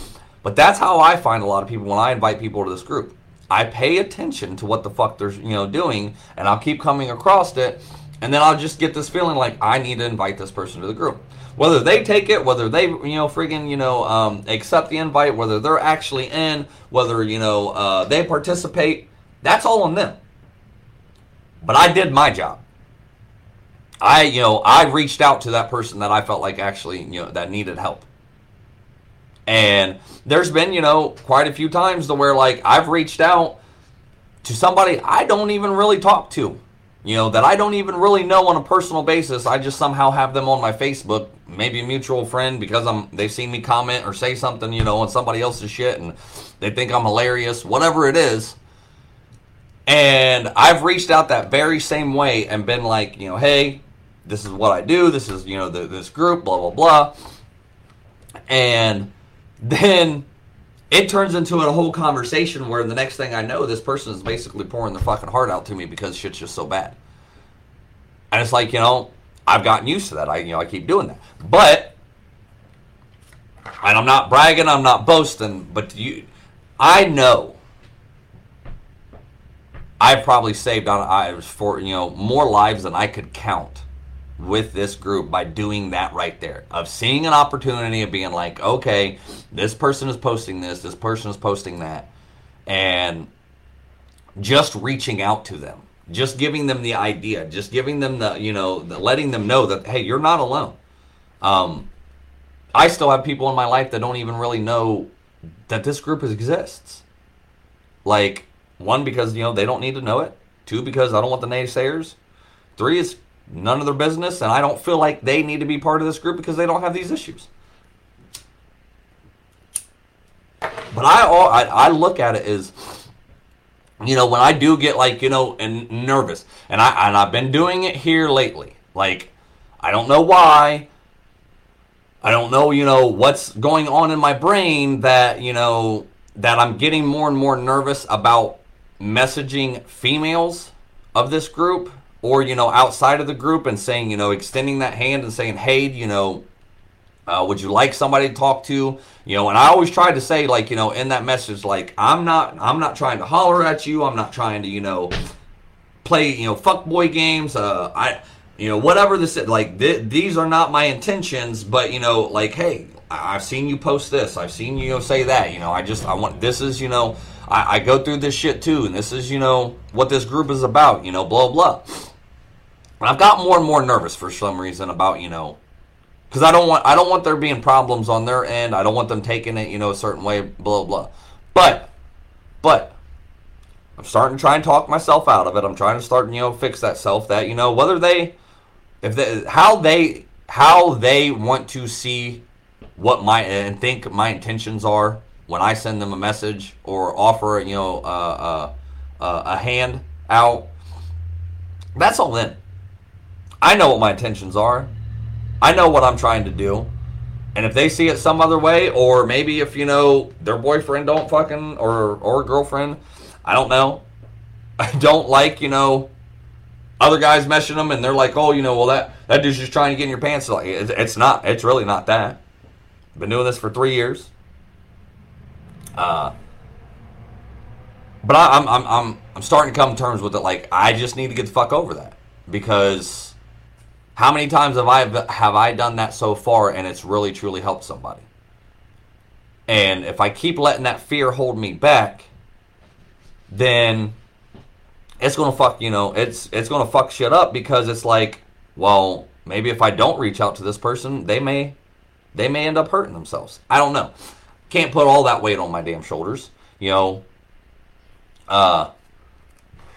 But that's how I find a lot of people when I invite people to this group. I pay attention to what the fuck they're, you know, doing, and I'll keep coming across it, and then I'll just get this feeling like I need to invite this person to the group. Whether they take it, whether they, you know, friggin', you know, um, accept the invite, whether they're actually in, whether, you know, uh, they participate, that's all on them. But I did my job. I, you know, I reached out to that person that I felt like actually, you know, that needed help. And there's been, you know, quite a few times to where like I've reached out to somebody I don't even really talk to, you know, that I don't even really know on a personal basis. I just somehow have them on my Facebook, maybe a mutual friend because I'm they've seen me comment or say something, you know, on somebody else's shit and they think I'm hilarious, whatever it is. And I've reached out that very same way and been like, you know, hey, this is what I do. This is, you know, the, this group, blah, blah, blah. And then it turns into a whole conversation where the next thing I know, this person is basically pouring their fucking heart out to me because shit's just so bad. And it's like, you know, I've gotten used to that. I, you know, I keep doing that. But, and I'm not bragging, I'm not boasting, but you, I know I've probably saved on I was for you know more lives than I could count with this group by doing that right there of seeing an opportunity of being like okay this person is posting this this person is posting that and just reaching out to them just giving them the idea just giving them the you know the, letting them know that hey you're not alone. Um, i still have people in my life that don't even really know that this group exists. Like one, because you know they don't need to know it. Two, because I don't want the naysayers. Three is none of their business, and I don't feel like they need to be part of this group because they don't have these issues. But I, I, I look at it as, you know, when I do get like, you know, and nervous, and I and I've been doing it here lately. Like, I don't know why. I don't know, you know, what's going on in my brain that, you know, that I'm getting more and more nervous about messaging females of this group or you know outside of the group and saying you know extending that hand and saying hey you know uh, would you like somebody to talk to? You know and i always try to say like you know in that message like i'm not i'm not trying to holler at you. I'm not trying to you know play you know fuck boy games. Uh i you know whatever this is like th- these are not my intentions but you know like hey I- i've seen you post this. I've seen you, say that. You know i just i want this is you know I, I go through this shit too, and this is, you know, what this group is about, you know, blah, blah. And I've got more and more nervous for some reason about, you know, because I don't want I don't want there being problems on their end. I don't want them taking it, you know, a certain way, blah blah. But, but I'm starting to try and talk myself out of it. I'm trying to start, you know, fix that self. That you know, whether they, if they, how they, how they want to see what my and think my intentions are when I send them a message or offer, you know, uh, uh, uh, a hand out, that's all in. I know what my intentions are. I know what I'm trying to do. And if they see it some other way, or maybe if you know their boyfriend don't fucking or or girlfriend, I don't know. I don't like you know other guys meshing them, and they're like, oh, you know, well that that dude's just trying to get in your pants. Like it's not. It's really not that. Been doing this for three years. Uh, but I, am I'm, I'm, I'm starting to come to terms with it. Like, I just need to get the fuck over that because how many times have I have I done that so far, and it's really truly helped somebody. And if I keep letting that fear hold me back, then it's gonna fuck. You know, it's it's gonna fuck shit up because it's like, well, maybe if I don't reach out to this person, they may they may end up hurting themselves. I don't know can't put all that weight on my damn shoulders. You know, uh,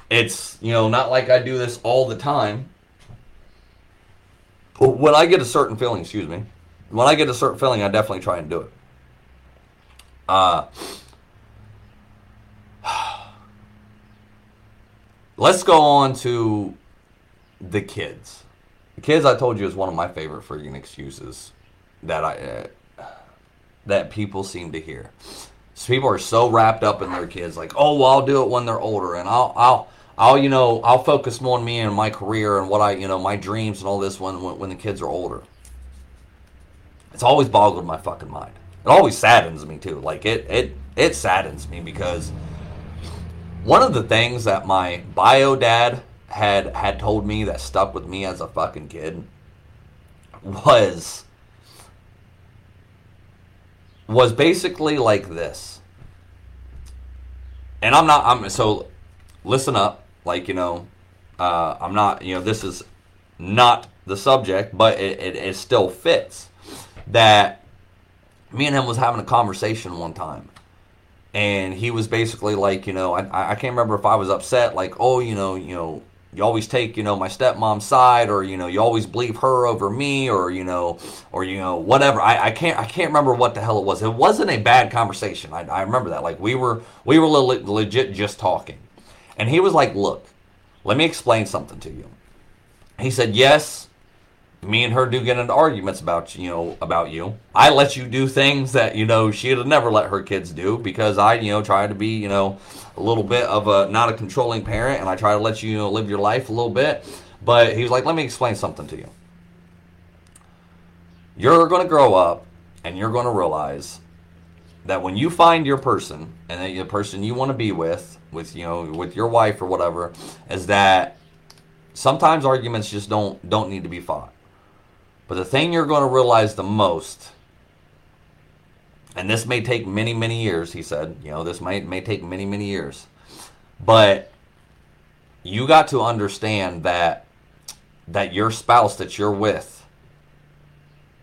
it's you know not like I do this all the time. But when I get a certain feeling, excuse me, when I get a certain feeling, I definitely try and do it. Uh, let's go on to the kids. The kids, I told you, is one of my favorite freaking excuses that I uh, that people seem to hear. So people are so wrapped up in their kids, like, oh, well, I'll do it when they're older, and I'll, I'll, I'll, you know, I'll focus more on me and my career and what I, you know, my dreams and all this when, when, when the kids are older. It's always boggled my fucking mind. It always saddens me too. Like it, it, it saddens me because one of the things that my bio dad had had told me that stuck with me as a fucking kid was was basically like this. And I'm not I'm so listen up, like you know, uh, I'm not you know this is not the subject, but it, it, it still fits. That me and him was having a conversation one time and he was basically like, you know, I, I can't remember if I was upset, like, oh, you know, you know, you always take, you know, my stepmom's side, or you know, you always believe her over me, or you know, or you know, whatever. I, I can't, I can't remember what the hell it was. It wasn't a bad conversation. I, I remember that. Like we were, we were le- legit just talking, and he was like, "Look, let me explain something to you." He said, "Yes, me and her do get into arguments about you know about you. I let you do things that you know she'd have never let her kids do because I you know try to be you know a little bit of a not a controlling parent and I try to let you, you know live your life a little bit. But he was like, let me explain something to you. You're going to grow up and you're going to realize that when you find your person and the person you want to be with, with you know with your wife or whatever, is that sometimes arguments just don't don't need to be fought but the thing you're going to realize the most, and this may take many, many years, he said, you know, this may, may take many, many years, but you got to understand that that your spouse that you're with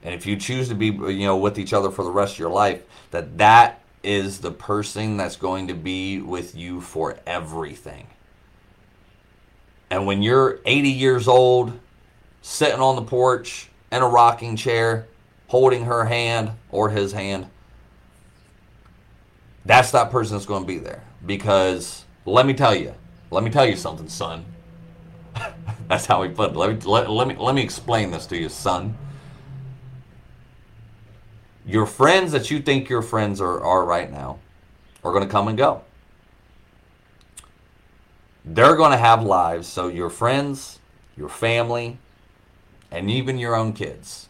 and if you choose to be you know with each other for the rest of your life that that is the person that's going to be with you for everything. And when you're 80 years old sitting on the porch in a rocking chair, holding her hand or his hand, that's that person that's going to be there. Because let me tell you, let me tell you something, son. that's how he put it. Let me, let, let, me, let me explain this to you, son. Your friends that you think your friends are, are right now are going to come and go. They're going to have lives. So your friends, your family, and even your own kids.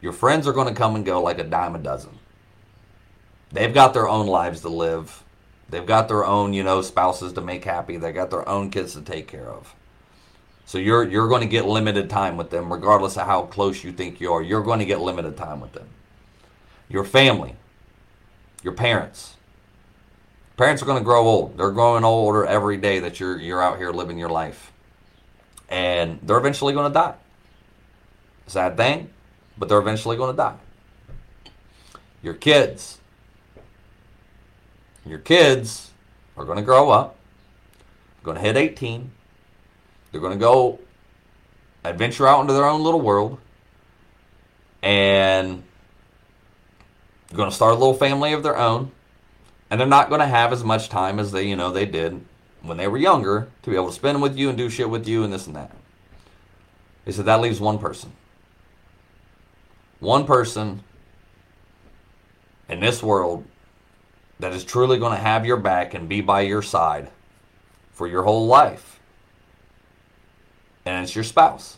Your friends are going to come and go like a dime a dozen. They've got their own lives to live. They've got their own, you know, spouses to make happy. They got their own kids to take care of. So you're you're going to get limited time with them regardless of how close you think you are. You're going to get limited time with them. Your family, your parents. Parents are going to grow old. They're growing older every day that you're you're out here living your life. And they're eventually going to die. Sad thing, but they're eventually going to die. Your kids. Your kids are going to grow up, going to hit 18. They're going to go adventure out into their own little world and they're going to start a little family of their own and they're not going to have as much time as they you know they did when they were younger to be able to spend with you and do shit with you and this and that he said that leaves one person one person in this world that is truly going to have your back and be by your side for your whole life. And it's your spouse.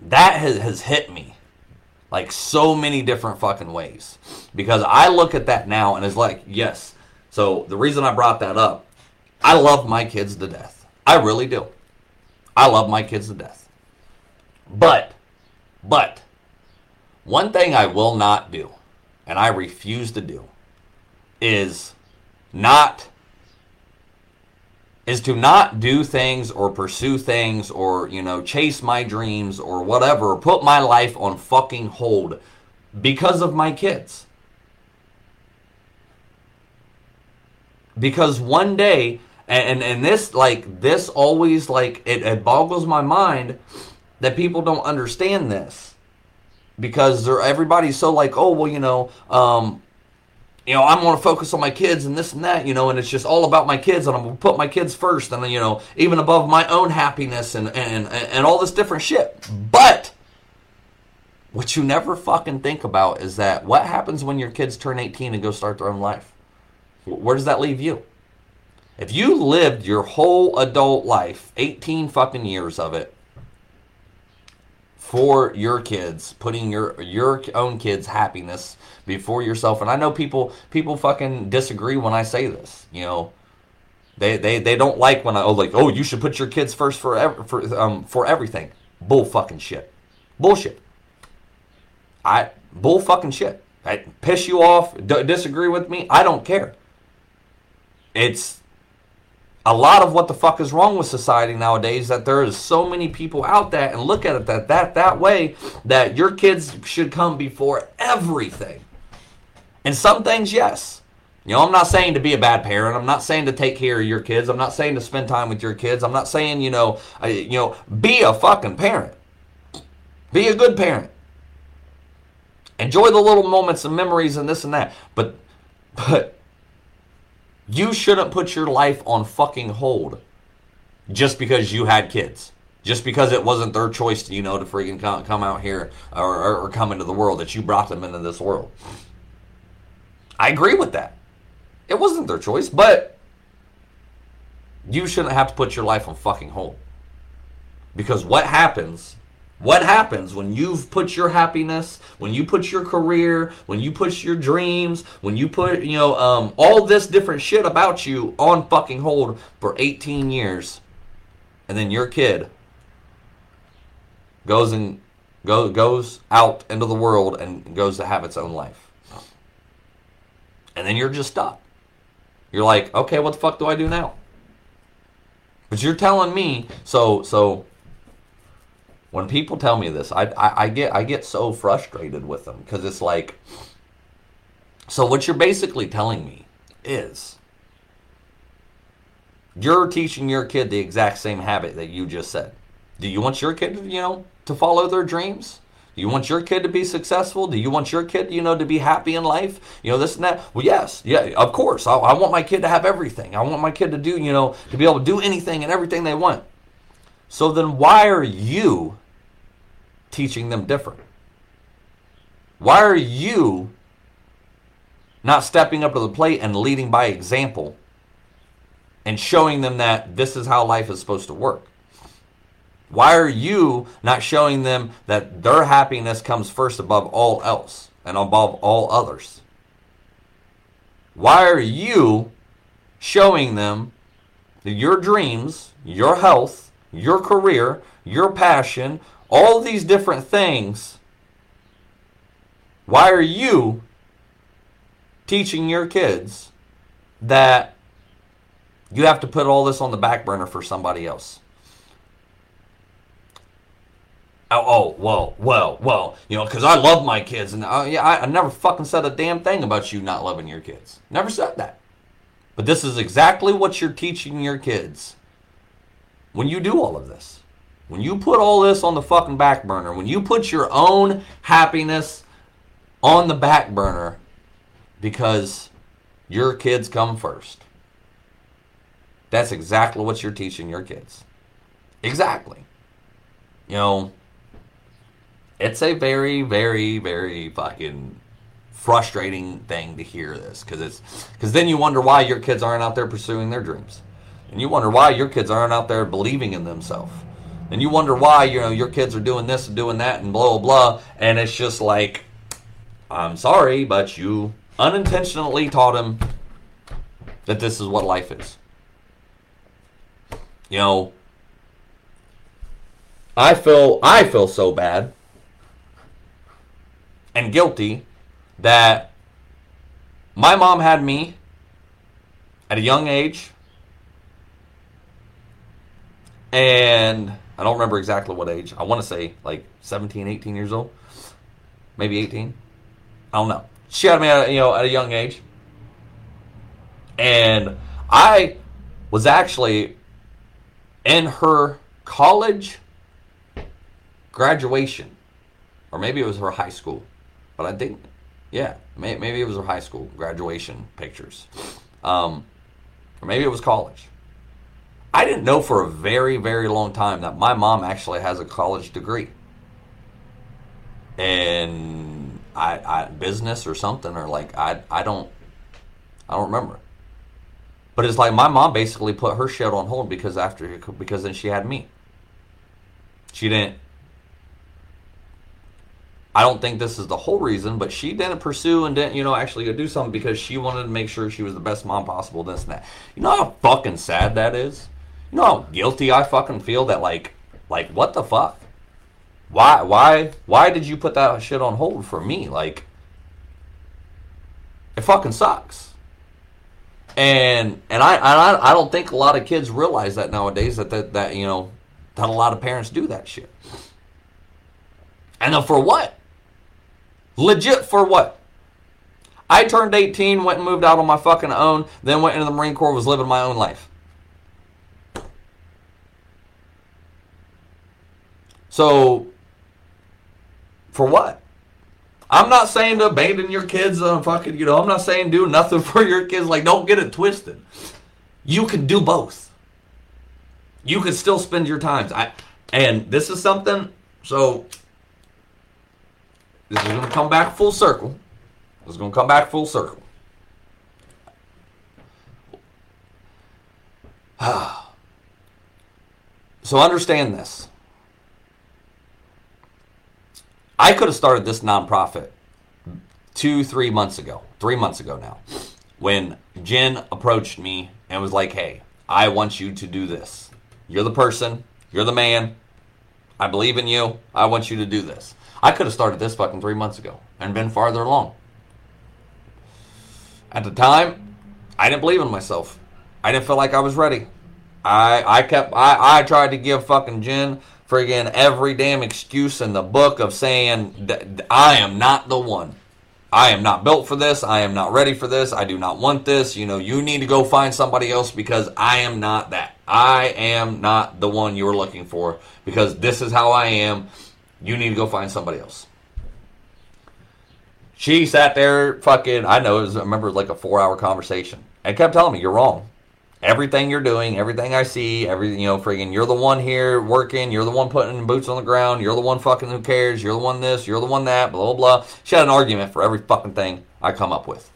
That has, has hit me like so many different fucking ways. Because I look at that now and it's like, yes. So the reason I brought that up, I love my kids to death. I really do. I love my kids to death. But, but, one thing I will not do, and I refuse to do, is not is to not do things or pursue things or you know chase my dreams or whatever put my life on fucking hold because of my kids. Because one day and and, this like this always like it, it boggles my mind that people don't understand this. because they're everybody's so like, oh well, you know, um, you know, I'm going to focus on my kids and this and that, you know, and it's just all about my kids, and I'm going to put my kids first, and you know, even above my own happiness and and and all this different shit. But what you never fucking think about is that what happens when your kids turn 18 and go start their own life? Where does that leave you? If you lived your whole adult life, 18 fucking years of it, for your kids, putting your your own kids' happiness before yourself. And I know people people fucking disagree when I say this. You know, they they, they don't like when I oh like oh you should put your kids first for for um for everything. Bull fucking shit. Bullshit. I bull fucking shit. I piss you off, d- disagree with me. I don't care. It's a lot of what the fuck is wrong with society nowadays that there is so many people out there and look at it that that that way that your kids should come before everything. And some things, yes. You know, I'm not saying to be a bad parent. I'm not saying to take care of your kids. I'm not saying to spend time with your kids. I'm not saying, you know, I, you know, be a fucking parent. Be a good parent. Enjoy the little moments and memories and this and that. But but you shouldn't put your life on fucking hold just because you had kids. Just because it wasn't their choice, to, you know, to freaking come, come out here or, or, or come into the world, that you brought them into this world. I agree with that. It wasn't their choice, but you shouldn't have to put your life on fucking hold. Because what happens what happens when you've put your happiness, when you put your career, when you put your dreams, when you put, you know, um, all this different shit about you on fucking hold for 18 years, and then your kid goes and go, goes out into the world and goes to have its own life. And then you're just stuck. You're like, okay, what the fuck do I do now? But you're telling me, so so when people tell me this, I, I, I get I get so frustrated with them because it's like, so what you're basically telling me is you're teaching your kid the exact same habit that you just said. Do you want your kid, to, you know, to follow their dreams? Do you want your kid to be successful? Do you want your kid, you know, to be happy in life? You know, this and that. Well, yes, yeah, of course. I, I want my kid to have everything. I want my kid to do, you know, to be able to do anything and everything they want. So then why are you teaching them different? Why are you not stepping up to the plate and leading by example and showing them that this is how life is supposed to work? Why are you not showing them that their happiness comes first above all else and above all others? Why are you showing them your dreams, your health, your career, your passion, all these different things, why are you teaching your kids that you have to put all this on the back burner for somebody else? Oh, oh, well, well, well, you know, because I love my kids, and uh, yeah, I, I never fucking said a damn thing about you not loving your kids. Never said that. But this is exactly what you're teaching your kids when you do all of this. When you put all this on the fucking back burner, when you put your own happiness on the back burner because your kids come first. That's exactly what you're teaching your kids. Exactly. You know, it's a very, very, very fucking frustrating thing to hear this because it's because then you wonder why your kids aren't out there pursuing their dreams, and you wonder why your kids aren't out there believing in themselves. And you wonder why you know your kids are doing this and doing that and blah blah blah. And it's just like i'm sorry but you unintentionally taught him that this is what life is. You know i feel i feel so bad and guilty that my mom had me at a young age and I don't remember exactly what age. I want to say like 17, 18 years old, maybe 18. I don't know. She had me at you know at a young age, and I was actually in her college graduation or maybe it was her high school, but I think, yeah, maybe it was her high school graduation pictures, um, or maybe it was college. I didn't know for a very, very long time that my mom actually has a college degree And I, I business or something, or like I, I don't, I don't remember. But it's like my mom basically put her shit on hold because after because then she had me. She didn't. I don't think this is the whole reason, but she didn't pursue and didn't, you know, actually go do something because she wanted to make sure she was the best mom possible, this and that. You know how fucking sad that is? How guilty I fucking feel that like like what the fuck? Why why why did you put that shit on hold for me? Like it fucking sucks and and I, I I don't think a lot of kids realize that nowadays that that, that you know that a lot of parents do that shit. And then for what? Legit for what? I turned 18, went and moved out on my fucking own, then went into the Marine Corps, was living my own life. So, for what? I'm not saying to abandon your kids uh, on fucking, you know, I'm not saying do nothing for your kids. Like, don't get it twisted. You can do both. You can still spend your times. I and this is something, so this is gonna come back full circle. This is gonna come back full circle. so understand this. I could have started this nonprofit two, three months ago, three months ago now, when Jen approached me and was like, hey, I want you to do this. You're the person, you're the man. I believe in you. I want you to do this. I could have started this fucking three months ago and been farther along. At the time, I didn't believe in myself. I didn't feel like I was ready. I I kept I, I tried to give fucking Jen friggin' every damn excuse in the book of saying I am not the one. I am not built for this. I am not ready for this. I do not want this. You know, you need to go find somebody else because I am not that. I am not the one you're looking for because this is how I am. You need to go find somebody else. She sat there fucking, I know, it was, I remember it was like a four hour conversation and kept telling me, you're wrong everything you're doing, everything I see, everything, you know, friggin', you're the one here working, you're the one putting boots on the ground, you're the one fucking who cares, you're the one this, you're the one that, blah, blah, blah. She had an argument for every fucking thing I come up with.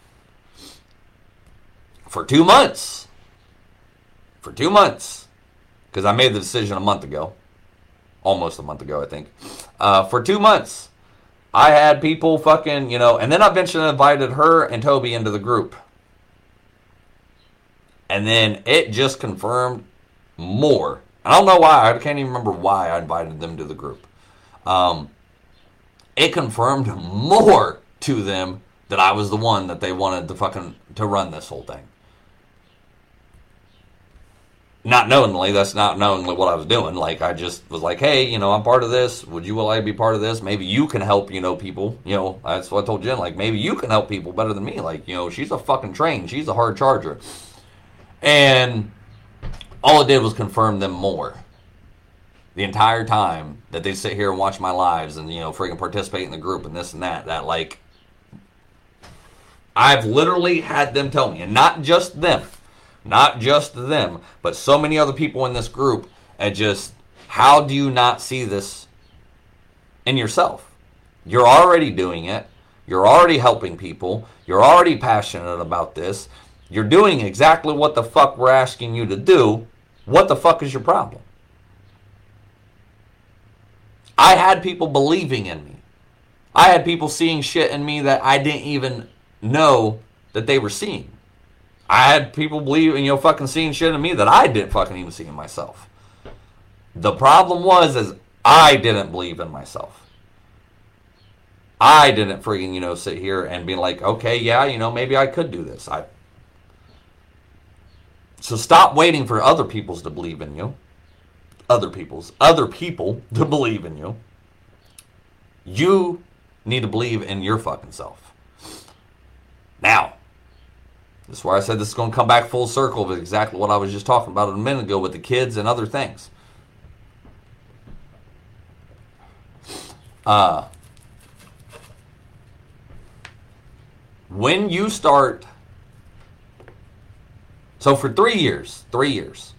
For two months. For two months. Because I made the decision a month ago. Almost a month ago, I think. Uh, for two months. I had people fucking, you know, and then I eventually invited her and Toby into the group. And then it just confirmed more. I don't know why. I can't even remember why I invited them to the group. Um, it confirmed more to them that I was the one that they wanted to fucking to run this whole thing. Not knowingly, that's not knowingly what I was doing. Like I just was like, hey, you know, I'm part of this. Would you like to be part of this? Maybe you can help, you know, people. You know, that's what I told Jen. Like maybe you can help people better than me. Like you know, she's a fucking train. She's a hard charger. And all it did was confirm them more. The entire time that they sit here and watch my lives and, you know, freaking participate in the group and this and that, that like, I've literally had them tell me, and not just them, not just them, but so many other people in this group, and just, how do you not see this in yourself? You're already doing it. You're already helping people. You're already passionate about this. You're doing exactly what the fuck we're asking you to do. What the fuck is your problem? I had people believing in me. I had people seeing shit in me that I didn't even know that they were seeing. I had people believing, you know, fucking seeing shit in me that I didn't fucking even see in myself. The problem was is I didn't believe in myself. I didn't freaking, you know, sit here and be like, okay, yeah, you know, maybe I could do this. I so stop waiting for other people's to believe in you. Other people's, other people to believe in you. You need to believe in your fucking self. Now, this is where I said this is going to come back full circle with exactly what I was just talking about a minute ago with the kids and other things. Uh, when you start so for three years three years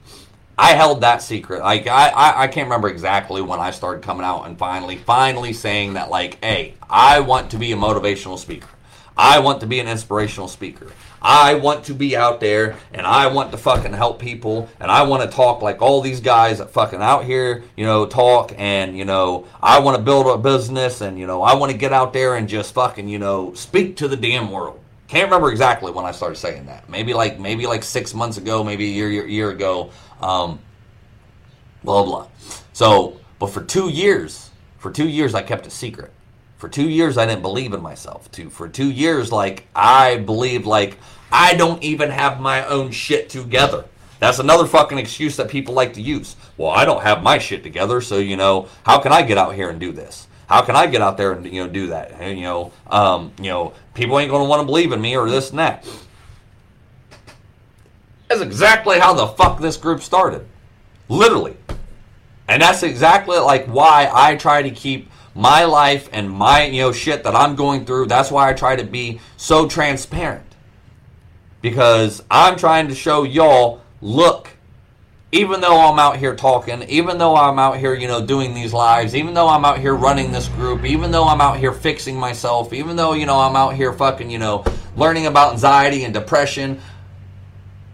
i held that secret. Like I, I i can't remember exactly when i started coming out and finally finally saying that like hey i want to be a motivational speaker. I want to be an inspirational speaker. I want to be out there and I want to fucking help people and I want to talk like all these guys that fucking out here, you know, talk and, you know, I want to build a business and, you know, I want to get out there and just fucking, you know, speak to the damn world. Can't remember exactly when I started saying that. Maybe like maybe like six months ago, maybe a year year, year ago. Um, blah blah. So, but for two years, for two years, I kept it secret. For two years, I didn't believe in myself. To for two years, like I believed, like I don't even have my own shit together. That's another fucking excuse that people like to use. Well, I don't have my shit together, so you know, how can I get out here and do this? How can I get out there and you know do that? And, you know, um, you know, people ain't gonna want to believe in me or this and that. That's exactly how the fuck this group started, literally, and that's exactly like why I try to keep my life and my you know shit that I'm going through. That's why I try to be so transparent because I'm trying to show y'all, look, even though I'm out here talking, even though I'm out here, you know, doing these lives, even though I'm out here running this group, even though I'm out here fixing myself, even though, you know, I'm out here fucking, you know, learning about anxiety and depression,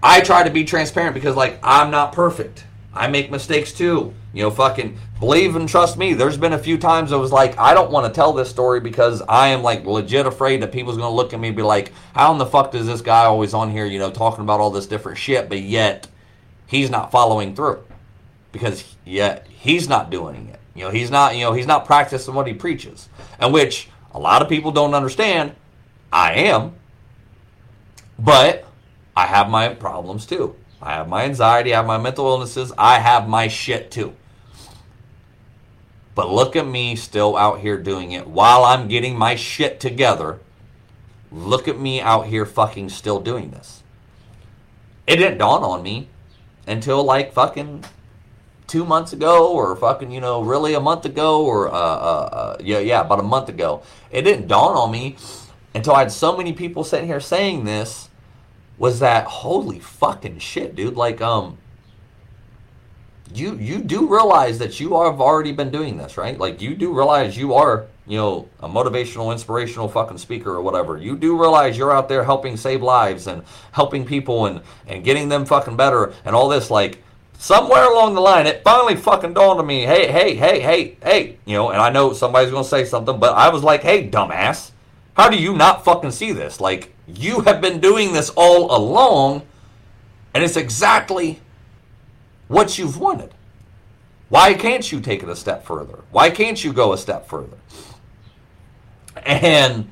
I try to be transparent because, like, I'm not perfect. I make mistakes too. You know, fucking believe and trust me. There's been a few times I was like, I don't want to tell this story because I am like legit afraid that people's gonna look at me and be like, how in the fuck does this guy always on here, you know, talking about all this different shit, but yet he's not following through because yet he's not doing it. You know, he's not, you know, he's not practicing what he preaches, and which a lot of people don't understand. I am, but I have my problems too. I have my anxiety, I have my mental illnesses, I have my shit too. But look at me still out here doing it while I'm getting my shit together. Look at me out here fucking still doing this. It didn't dawn on me until like fucking two months ago or fucking, you know, really a month ago or, uh, uh, uh, yeah, yeah, about a month ago. It didn't dawn on me until I had so many people sitting here saying this was that holy fucking shit, dude. Like, um, you you do realize that you have already been doing this, right? Like, you do realize you are, you know, a motivational, inspirational fucking speaker or whatever. You do realize you're out there helping save lives and helping people and and getting them fucking better and all this. Like, somewhere along the line, it finally fucking dawned on me. Hey, hey, hey, hey, hey, you know. And I know somebody's gonna say something, but I was like, hey, dumbass, how do you not fucking see this? Like you have been doing this all along, and it's exactly what you've wanted. Why can't you take it a step further? Why can't you go a step further? And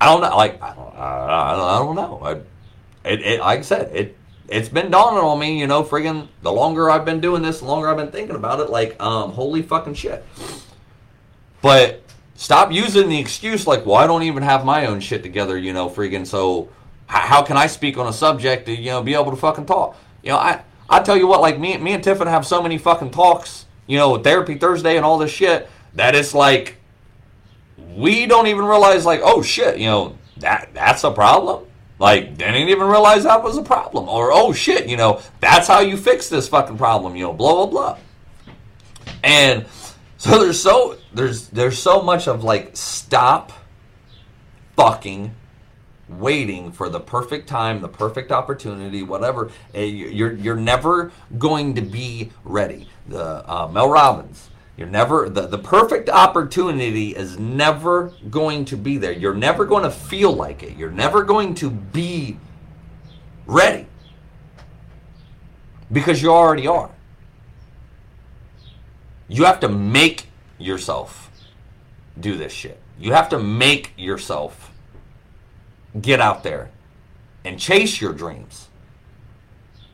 I don't know. Like I don't, I don't know. I, it, it, like I said, it it's been dawning on me. You know, friggin' the longer I've been doing this, the longer I've been thinking about it. Like, um, holy fucking shit. But Stop using the excuse like, well, I don't even have my own shit together, you know, friggin' So how can I speak on a subject to, you know, be able to fucking talk? You know, I I tell you what, like me, me and Tiffin have so many fucking talks, you know, therapy Thursday and all this shit that it's like we don't even realize like, oh shit, you know, that that's a problem. Like, they didn't even realize that was a problem. Or, oh shit, you know, that's how you fix this fucking problem, you know, blah, blah, blah. And so there's so there's there's so much of like stop fucking waiting for the perfect time, the perfect opportunity, whatever. Eh, you're you're never going to be ready. The uh, Mel Robbins. You're never the, the perfect opportunity is never going to be there. You're never going to feel like it. You're never going to be ready because you already are. You have to make yourself do this shit. You have to make yourself get out there and chase your dreams.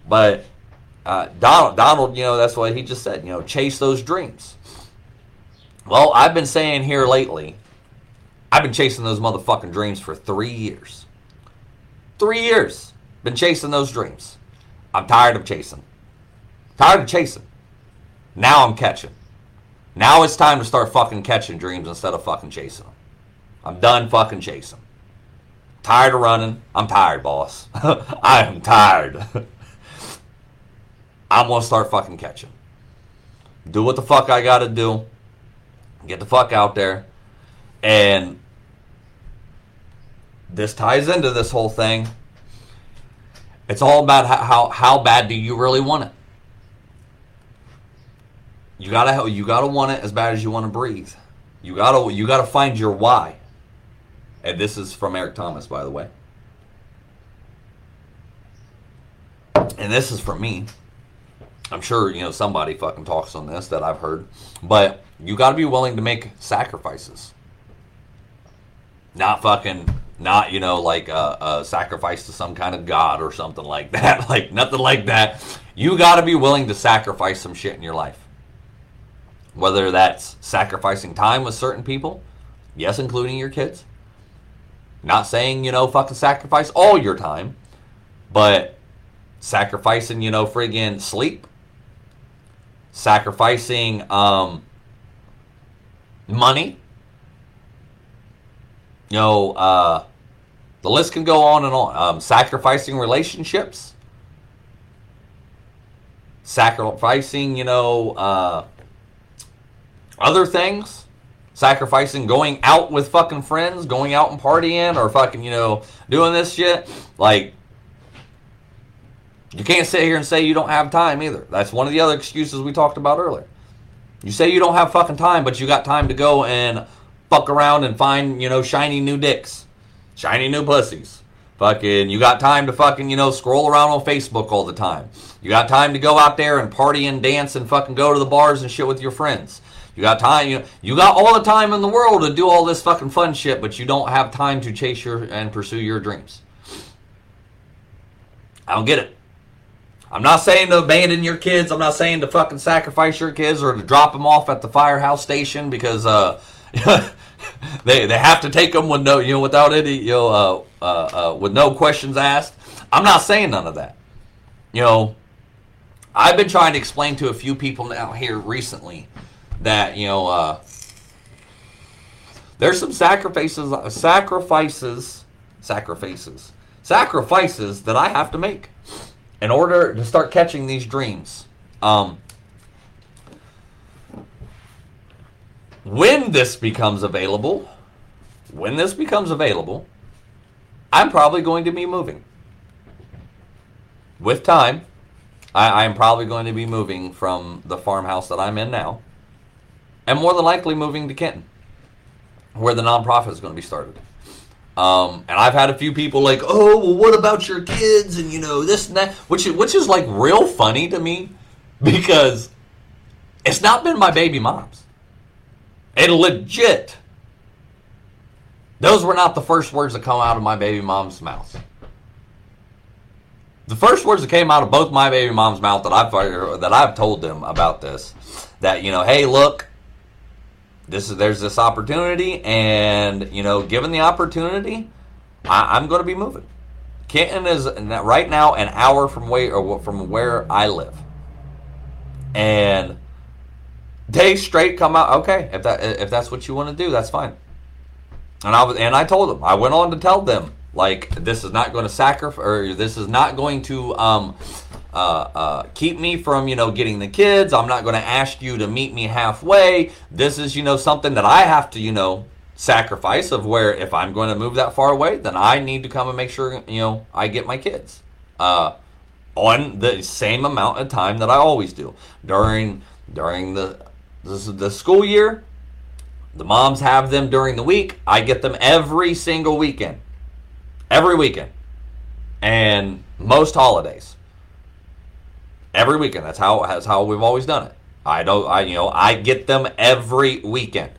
But uh, Donald, Donald, you know, that's what he just said. You know, chase those dreams. Well, I've been saying here lately, I've been chasing those motherfucking dreams for three years. Three years. Been chasing those dreams. I'm tired of chasing. Tired of chasing. Now I'm catching. Now it's time to start fucking catching dreams instead of fucking chasing them. I'm done fucking chasing. Tired of running. I'm tired, boss. I am tired. I'm gonna start fucking catching. Do what the fuck I gotta do. Get the fuck out there. And this ties into this whole thing. It's all about how, how, how bad do you really want it? You gotta you gotta want it as bad as you want to breathe. You gotta you gotta find your why. And this is from Eric Thomas, by the way. And this is from me. I'm sure you know somebody fucking talks on this that I've heard, but you got to be willing to make sacrifices. Not fucking, not you know like a, a sacrifice to some kind of god or something like that. like nothing like that. You got to be willing to sacrifice some shit in your life. Whether that's sacrificing time with certain people, yes, including your kids. Not saying, you know, fucking sacrifice all your time, but sacrificing, you know, friggin' sleep, sacrificing um, money. You know, uh, the list can go on and on. Um, sacrificing relationships, sacrificing, you know, uh, other things, sacrificing going out with fucking friends, going out and partying, or fucking, you know, doing this shit. Like, you can't sit here and say you don't have time either. That's one of the other excuses we talked about earlier. You say you don't have fucking time, but you got time to go and fuck around and find, you know, shiny new dicks, shiny new pussies. Fucking, you got time to fucking, you know, scroll around on Facebook all the time. You got time to go out there and party and dance and fucking go to the bars and shit with your friends. You got time, you, you got all the time in the world to do all this fucking fun shit, but you don't have time to chase your and pursue your dreams. I don't get it. I'm not saying to abandon your kids. I'm not saying to fucking sacrifice your kids or to drop them off at the firehouse station because uh, they they have to take them with no you know without any you know uh, uh, uh, with no questions asked. I'm not saying none of that. You know, I've been trying to explain to a few people now here recently that you know uh, there's some sacrifices, sacrifices, sacrifices, sacrifices that I have to make in order to start catching these dreams. Um, when this becomes available, when this becomes available, I'm probably going to be moving. With time, I, am probably going to be moving from the farmhouse that I'm in now, and more than likely moving to Kenton, where the nonprofit is going to be started. Um, and I've had a few people like, oh, well, what about your kids? And you know this and that, which is, which is like real funny to me because it's not been my baby moms. It legit. Those were not the first words that come out of my baby mom's mouth. The first words that came out of both my baby mom's mouth that I've that I've told them about this, that you know, hey, look, this is there's this opportunity, and you know, given the opportunity, I, am going to be moving. Kenton is right now an hour from where or from where I live, and they straight come out. Okay, if that if that's what you want to do, that's fine. And I was and I told them. I went on to tell them like this is not going to sacrifice or this is not going to um, uh, uh, keep me from, you know, getting the kids. I'm not going to ask you to meet me halfway. This is, you know, something that I have to, you know, sacrifice of where if I'm going to move that far away, then I need to come and make sure, you know, I get my kids. Uh, on the same amount of time that I always do during during the the, the school year. The moms have them during the week. I get them every single weekend, every weekend, and most holidays every weekend. That's how that's how we've always done it. I don't I you know I get them every weekend.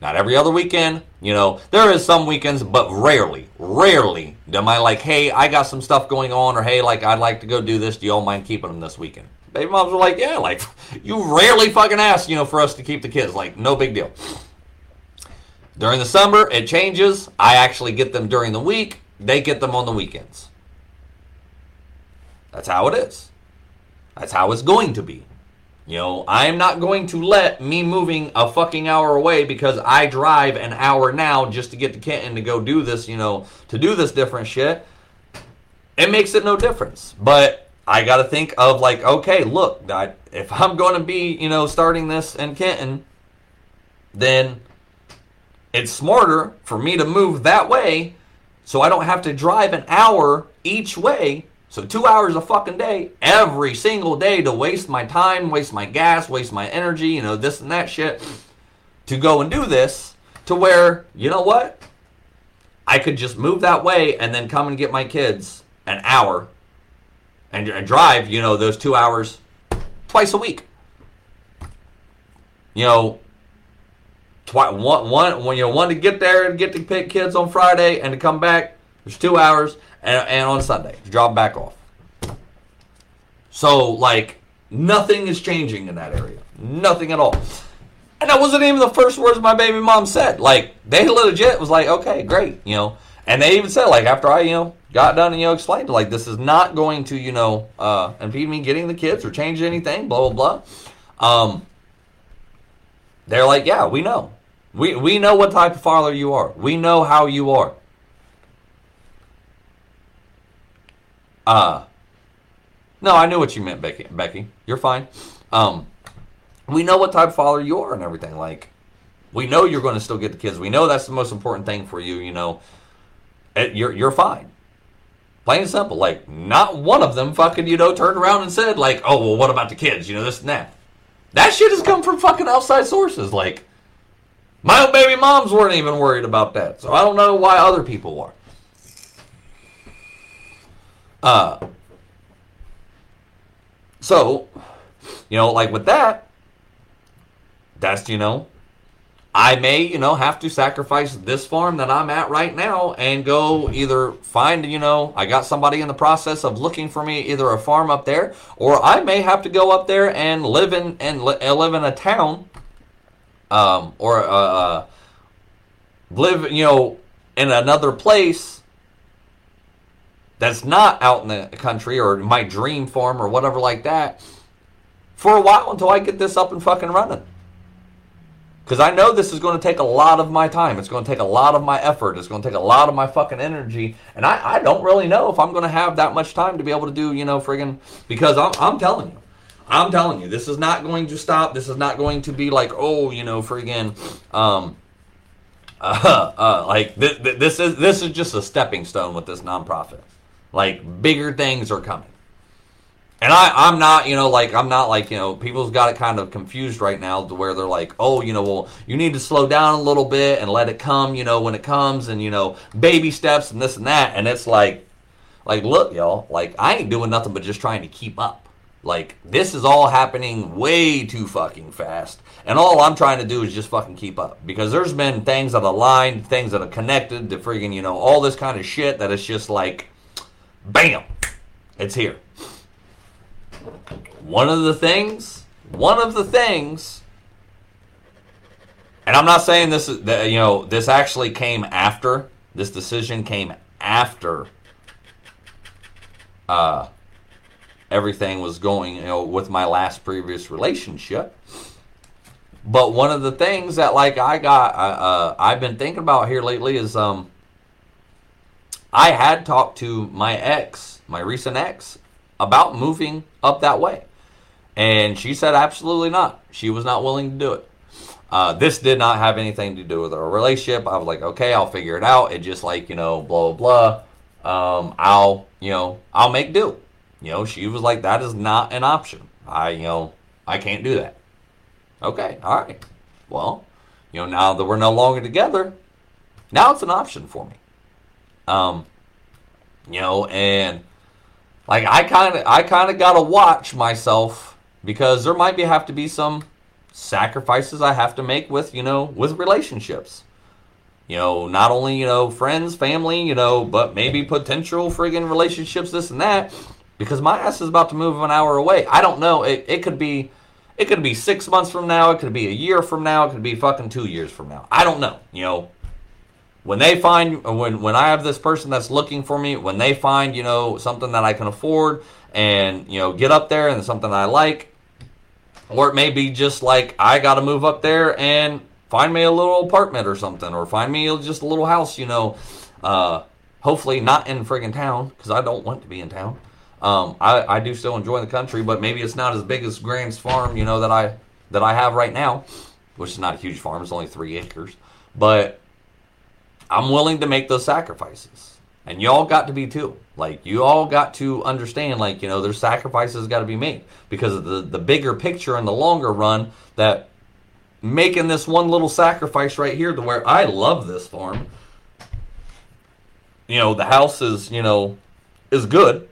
Not every other weekend, you know. There is some weekends, but rarely, rarely am I like, hey, I got some stuff going on, or hey, like I'd like to go do this. Do y'all mind keeping them this weekend? Baby moms are like, yeah, like you rarely fucking ask, you know, for us to keep the kids. Like, no big deal. During the summer, it changes. I actually get them during the week. They get them on the weekends. That's how it is. That's how it's going to be. You know, I am not going to let me moving a fucking hour away because I drive an hour now just to get to Kenton to go do this, you know, to do this different shit. It makes it no difference. But I got to think of like, okay, look, I, if I'm going to be, you know, starting this in Kenton, then it's smarter for me to move that way so I don't have to drive an hour each way so two hours a fucking day, every single day to waste my time, waste my gas, waste my energy, you know, this and that shit, to go and do this, to where, you know what? I could just move that way and then come and get my kids an hour and, and drive, you know, those two hours twice a week. You know, one, one, when you know, one to get there and get to pick kids on Friday and to come back, there's two hours and, and on Sunday, drop back off. So, like, nothing is changing in that area. Nothing at all. And that wasn't even the first words my baby mom said. Like, they legit was like, okay, great, you know. And they even said, like, after I, you know, got done and, you know, explained, like, this is not going to, you know, uh, impede me getting the kids or change anything, blah, blah, blah. Um, they're like, yeah, we know. We, we know what type of father you are. We know how you are. Uh, no, I knew what you meant, Becky. Becky, you're fine. Um, we know what type of father you are and everything. Like, we know you're going to still get the kids. We know that's the most important thing for you. You know, it, you're you're fine. Plain and simple. Like, not one of them fucking you know turned around and said like, oh well, what about the kids? You know this and that. That shit has come from fucking outside sources. Like, my own baby moms weren't even worried about that. So I don't know why other people are. Uh, so, you know, like with that, that's, you know, I may, you know, have to sacrifice this farm that I'm at right now and go either find, you know, I got somebody in the process of looking for me either a farm up there, or I may have to go up there and live in and li- live in a town, um, or uh, uh, live, you know, in another place that's not out in the country or my dream farm or whatever like that for a while until I get this up and fucking running. Because I know this is going to take a lot of my time. It's going to take a lot of my effort. It's going to take a lot of my fucking energy. And I, I don't really know if I'm going to have that much time to be able to do, you know, friggin' because I'm, I'm telling you. I'm telling you, this is not going to stop. This is not going to be like, oh, you know, friggin', um, uh, uh, like th- th- this is this is just a stepping stone with this nonprofit. Like bigger things are coming. And I, I'm not, you know, like I'm not like, you know, people's got it kind of confused right now to where they're like, oh, you know, well, you need to slow down a little bit and let it come, you know, when it comes and, you know, baby steps and this and that. And it's like, like, look, y'all, like I ain't doing nothing but just trying to keep up. Like this is all happening way too fucking fast. And all I'm trying to do is just fucking keep up. Because there's been things that aligned, things that are connected to friggin', you know, all this kind of shit that it's just like, bam, it's here. One of the things, one of the things, and I'm not saying this is, that, you know, this actually came after, this decision came after uh, everything was going, you know, with my last previous relationship. But one of the things that, like, I got, uh, I've been thinking about here lately is, um, I had talked to my ex, my recent ex, about moving up that way. And she said absolutely not. She was not willing to do it. Uh, this did not have anything to do with our relationship. I was like, okay, I'll figure it out. It just like, you know, blah, blah, blah. Um, I'll, you know, I'll make do. You know, she was like, that is not an option. I, you know, I can't do that. Okay, all right. Well, you know, now that we're no longer together, now it's an option for me. Um, you know, and like I kind of I kind of got to watch myself because there might be have to be some sacrifices I have to make with, you know, with relationships. You know, not only, you know, friends, family, you know, but maybe potential friggin' relationships, this and that. Because my ass is about to move an hour away. I don't know. It, it could be it could be six months from now, it could be a year from now, it could be fucking two years from now. I don't know. You know, when they find when when I have this person that's looking for me, when they find you know something that I can afford and you know get up there and something I like, Or it may be just like I got to move up there and find me a little apartment or something, or find me just a little house, you know. Uh, hopefully not in friggin' town because I don't want to be in town. Um, I, I do still enjoy the country, but maybe it's not as big as Grant's farm, you know, that I that I have right now, which is not a huge farm. It's only three acres, but I'm willing to make those sacrifices, and y'all got to be too. Like you all got to understand, like you know, there's sacrifices got to be made because of the the bigger picture and the longer run that making this one little sacrifice right here to where I love this farm. You know, the house is you know is good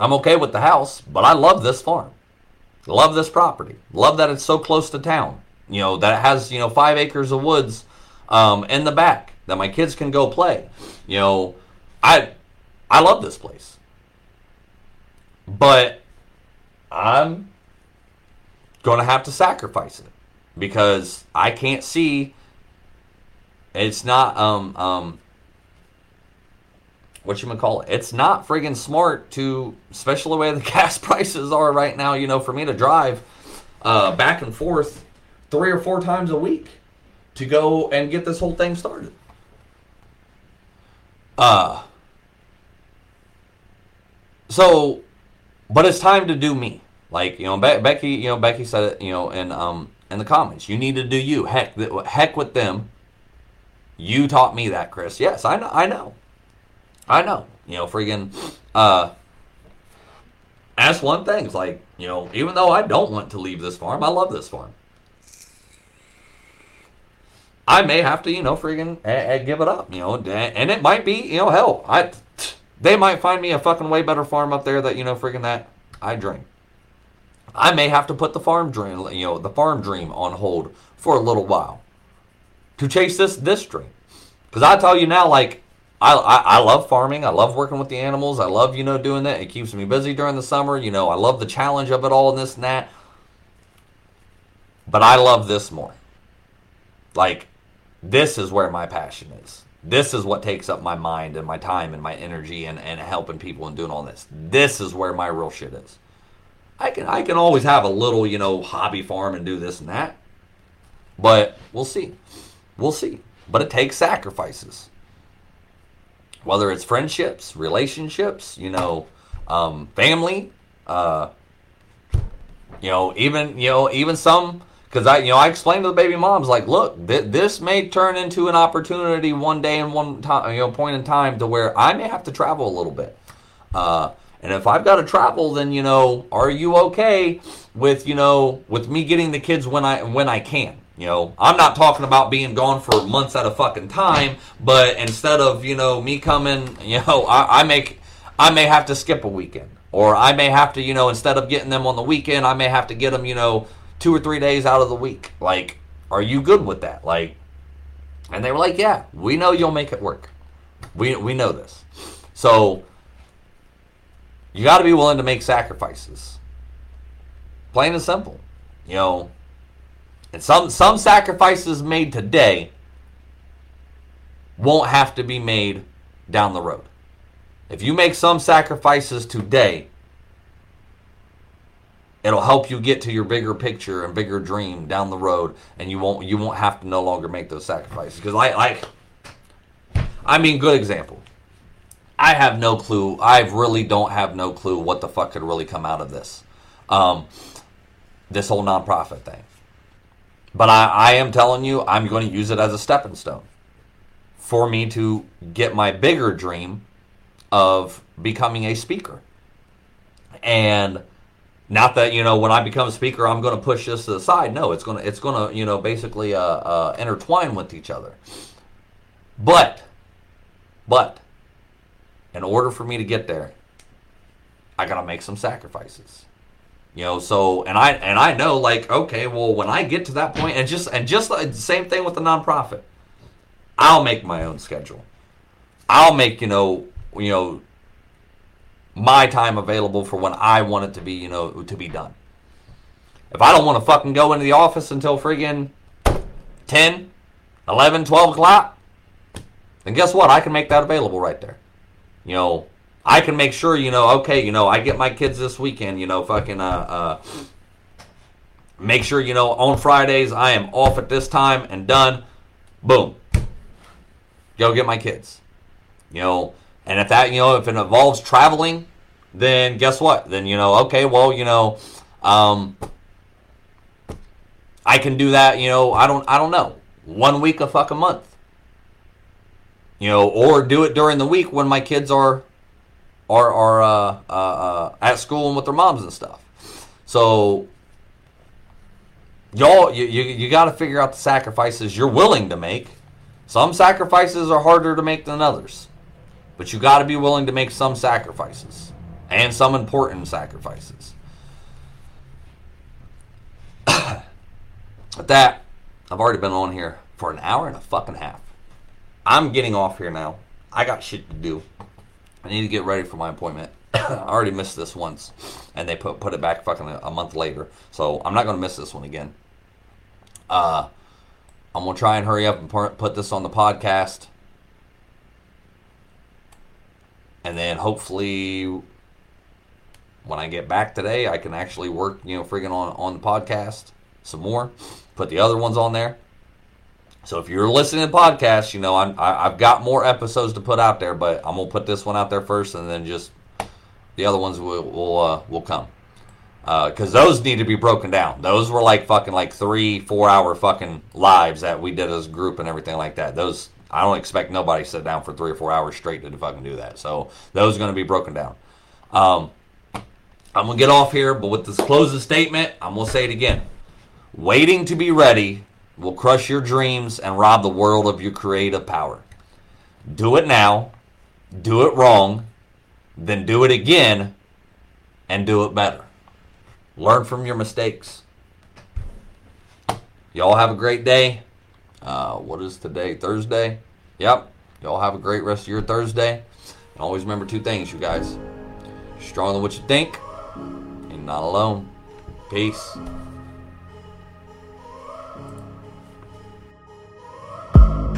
I'm okay with the house, but I love this farm. Love this property. Love that it's so close to town. You know, that it has, you know, five acres of woods um, in the back that my kids can go play. You know, I I love this place. But I'm going to have to sacrifice it because I can't see it's not um um what you gonna call it? It's not friggin' smart to, especially the way the gas prices are right now. You know, for me to drive uh, back and forth three or four times a week to go and get this whole thing started. Uh, so, but it's time to do me. Like you know, Be- Becky. You know, Becky said it. You know, in um in the comments, you need to do you. Heck, heck with them. You taught me that, Chris. Yes, I know. I know. I know. You know, friggin' uh that's one thing. It's like, you know, even though I don't want to leave this farm, I love this farm. I may have to, you know, friggin' give it up, you know, and it might be, you know, hell, I they might find me a fucking way better farm up there that, you know, friggin' that I dream. I may have to put the farm dream, you know, the farm dream on hold for a little while to chase this this dream. Because I tell you now, like I, I, I love farming. I love working with the animals. I love you know doing that. It keeps me busy during the summer. You know I love the challenge of it all and this and that. But I love this more. Like this is where my passion is. This is what takes up my mind and my time and my energy and, and helping people and doing all this. This is where my real shit is. I can I can always have a little, you know, hobby farm and do this and that. But we'll see. We'll see. But it takes sacrifices whether it's friendships, relationships, you know, um, family, uh, you know, even you know, even some because I, you know, I explained to the baby moms like, look, th- this may turn into an opportunity one day and one time, you know, point in time to where I may have to travel a little bit. Uh, and if I've got to travel, then you know, are you okay with you know with me getting the kids when I when I can? You know, I'm not talking about being gone for months at a fucking time, but instead of, you know, me coming, you know, I, I make, I may have to skip a weekend. Or I may have to, you know, instead of getting them on the weekend, I may have to get them, you know, two or three days out of the week. Like, are you good with that? Like, and they were like, yeah, we know you'll make it work. We, we know this. So, you got to be willing to make sacrifices. Plain and simple. You know, and some some sacrifices made today won't have to be made down the road. If you make some sacrifices today, it'll help you get to your bigger picture and bigger dream down the road and you won't you won't have to no longer make those sacrifices because like like I mean good example. I have no clue. I really don't have no clue what the fuck could really come out of this. Um, this whole nonprofit thing. But I, I am telling you, I'm going to use it as a stepping stone for me to get my bigger dream of becoming a speaker. And not that you know when I become a speaker, I'm going to push this to the side. No, it's going to it's going to you know basically uh, uh, intertwine with each other. But, but, in order for me to get there, I got to make some sacrifices. You know, so and I and I know like okay, well when I get to that point and just and just the same thing with the nonprofit. I'll make my own schedule. I'll make, you know, you know my time available for when I want it to be, you know, to be done. If I don't want to fucking go into the office until friggin' 10, 11, 12 o'clock, then guess what? I can make that available right there. You know, I can make sure, you know, okay, you know, I get my kids this weekend, you know, fucking, uh, uh, make sure you know on Fridays I am off at this time and done. Boom. Go get my kids. You know, and if that, you know, if it involves traveling, then guess what? Then, you know, okay, well, you know, um, I can do that, you know, I don't I don't know. One week a fuck a month. You know, or do it during the week when my kids are are are uh, uh, uh, at school and with their moms and stuff. So y'all you, you, you got to figure out the sacrifices you're willing to make. Some sacrifices are harder to make than others. But you got to be willing to make some sacrifices and some important sacrifices. With that, I've already been on here for an hour and a fucking half. I'm getting off here now. I got shit to do. I need to get ready for my appointment. I already missed this once, and they put put it back fucking a, a month later. So I'm not gonna miss this one again. Uh, I'm gonna try and hurry up and put this on the podcast, and then hopefully, when I get back today, I can actually work, you know, friggin' on on the podcast some more. Put the other ones on there. So if you're listening to podcasts, you know I'm, I, I've got more episodes to put out there, but I'm gonna put this one out there first, and then just the other ones will will uh, will come because uh, those need to be broken down. Those were like fucking like three, four hour fucking lives that we did as a group and everything like that. Those I don't expect nobody to sit down for three or four hours straight to fucking do that. So those are going to be broken down. Um, I'm gonna get off here, but with this closing statement, I'm gonna say it again. Waiting to be ready will crush your dreams and rob the world of your creative power. Do it now, do it wrong, then do it again, and do it better. Learn from your mistakes. Y'all have a great day. Uh, what is today? Thursday? Yep. Y'all have a great rest of your Thursday. And always remember two things, you guys. Stronger than what you think. You're not alone. Peace.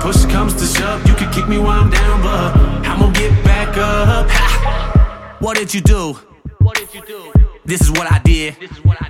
push comes to shove, you can kick me while I'm down, but I'm gonna get back up. Ha. What did you do? What did you do? This is what I did. This is what I did.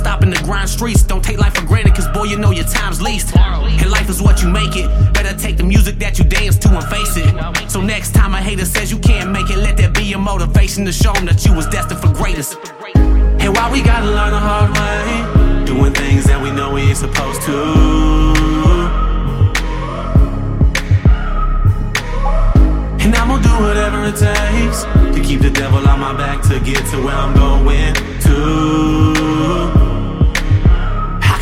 stopping the grind streets. Don't take life for granted, cause boy, you know your time's least. And life is what you make it. Better take the music that you dance to and face it. So next time a hater says you can't make it, let that be your motivation to show them that you was destined for greatness. And why we gotta learn the hard way, doing things that we know we ain't supposed to. And I'm gonna do whatever it takes to keep the devil on my back to get to where I'm going to.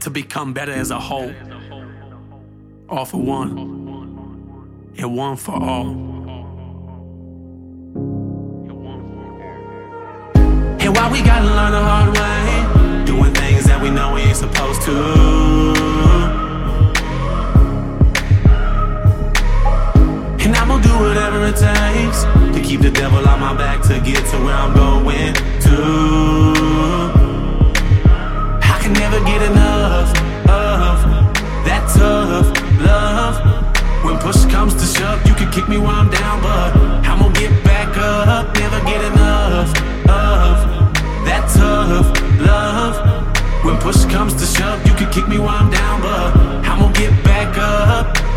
to become better as a whole. All for one, and one for all. And why we gotta learn the hard way, doing things that we know we ain't supposed to. And I'm gonna do whatever it takes to keep the devil on my back to get to where I'm going to. Can never get enough of that tough love. When push comes to shove, you can kick me while I'm down, but I'm gonna get back up. Never get enough of that tough love. When push comes to shove, you can kick me while I'm down, but I'm gonna get back up.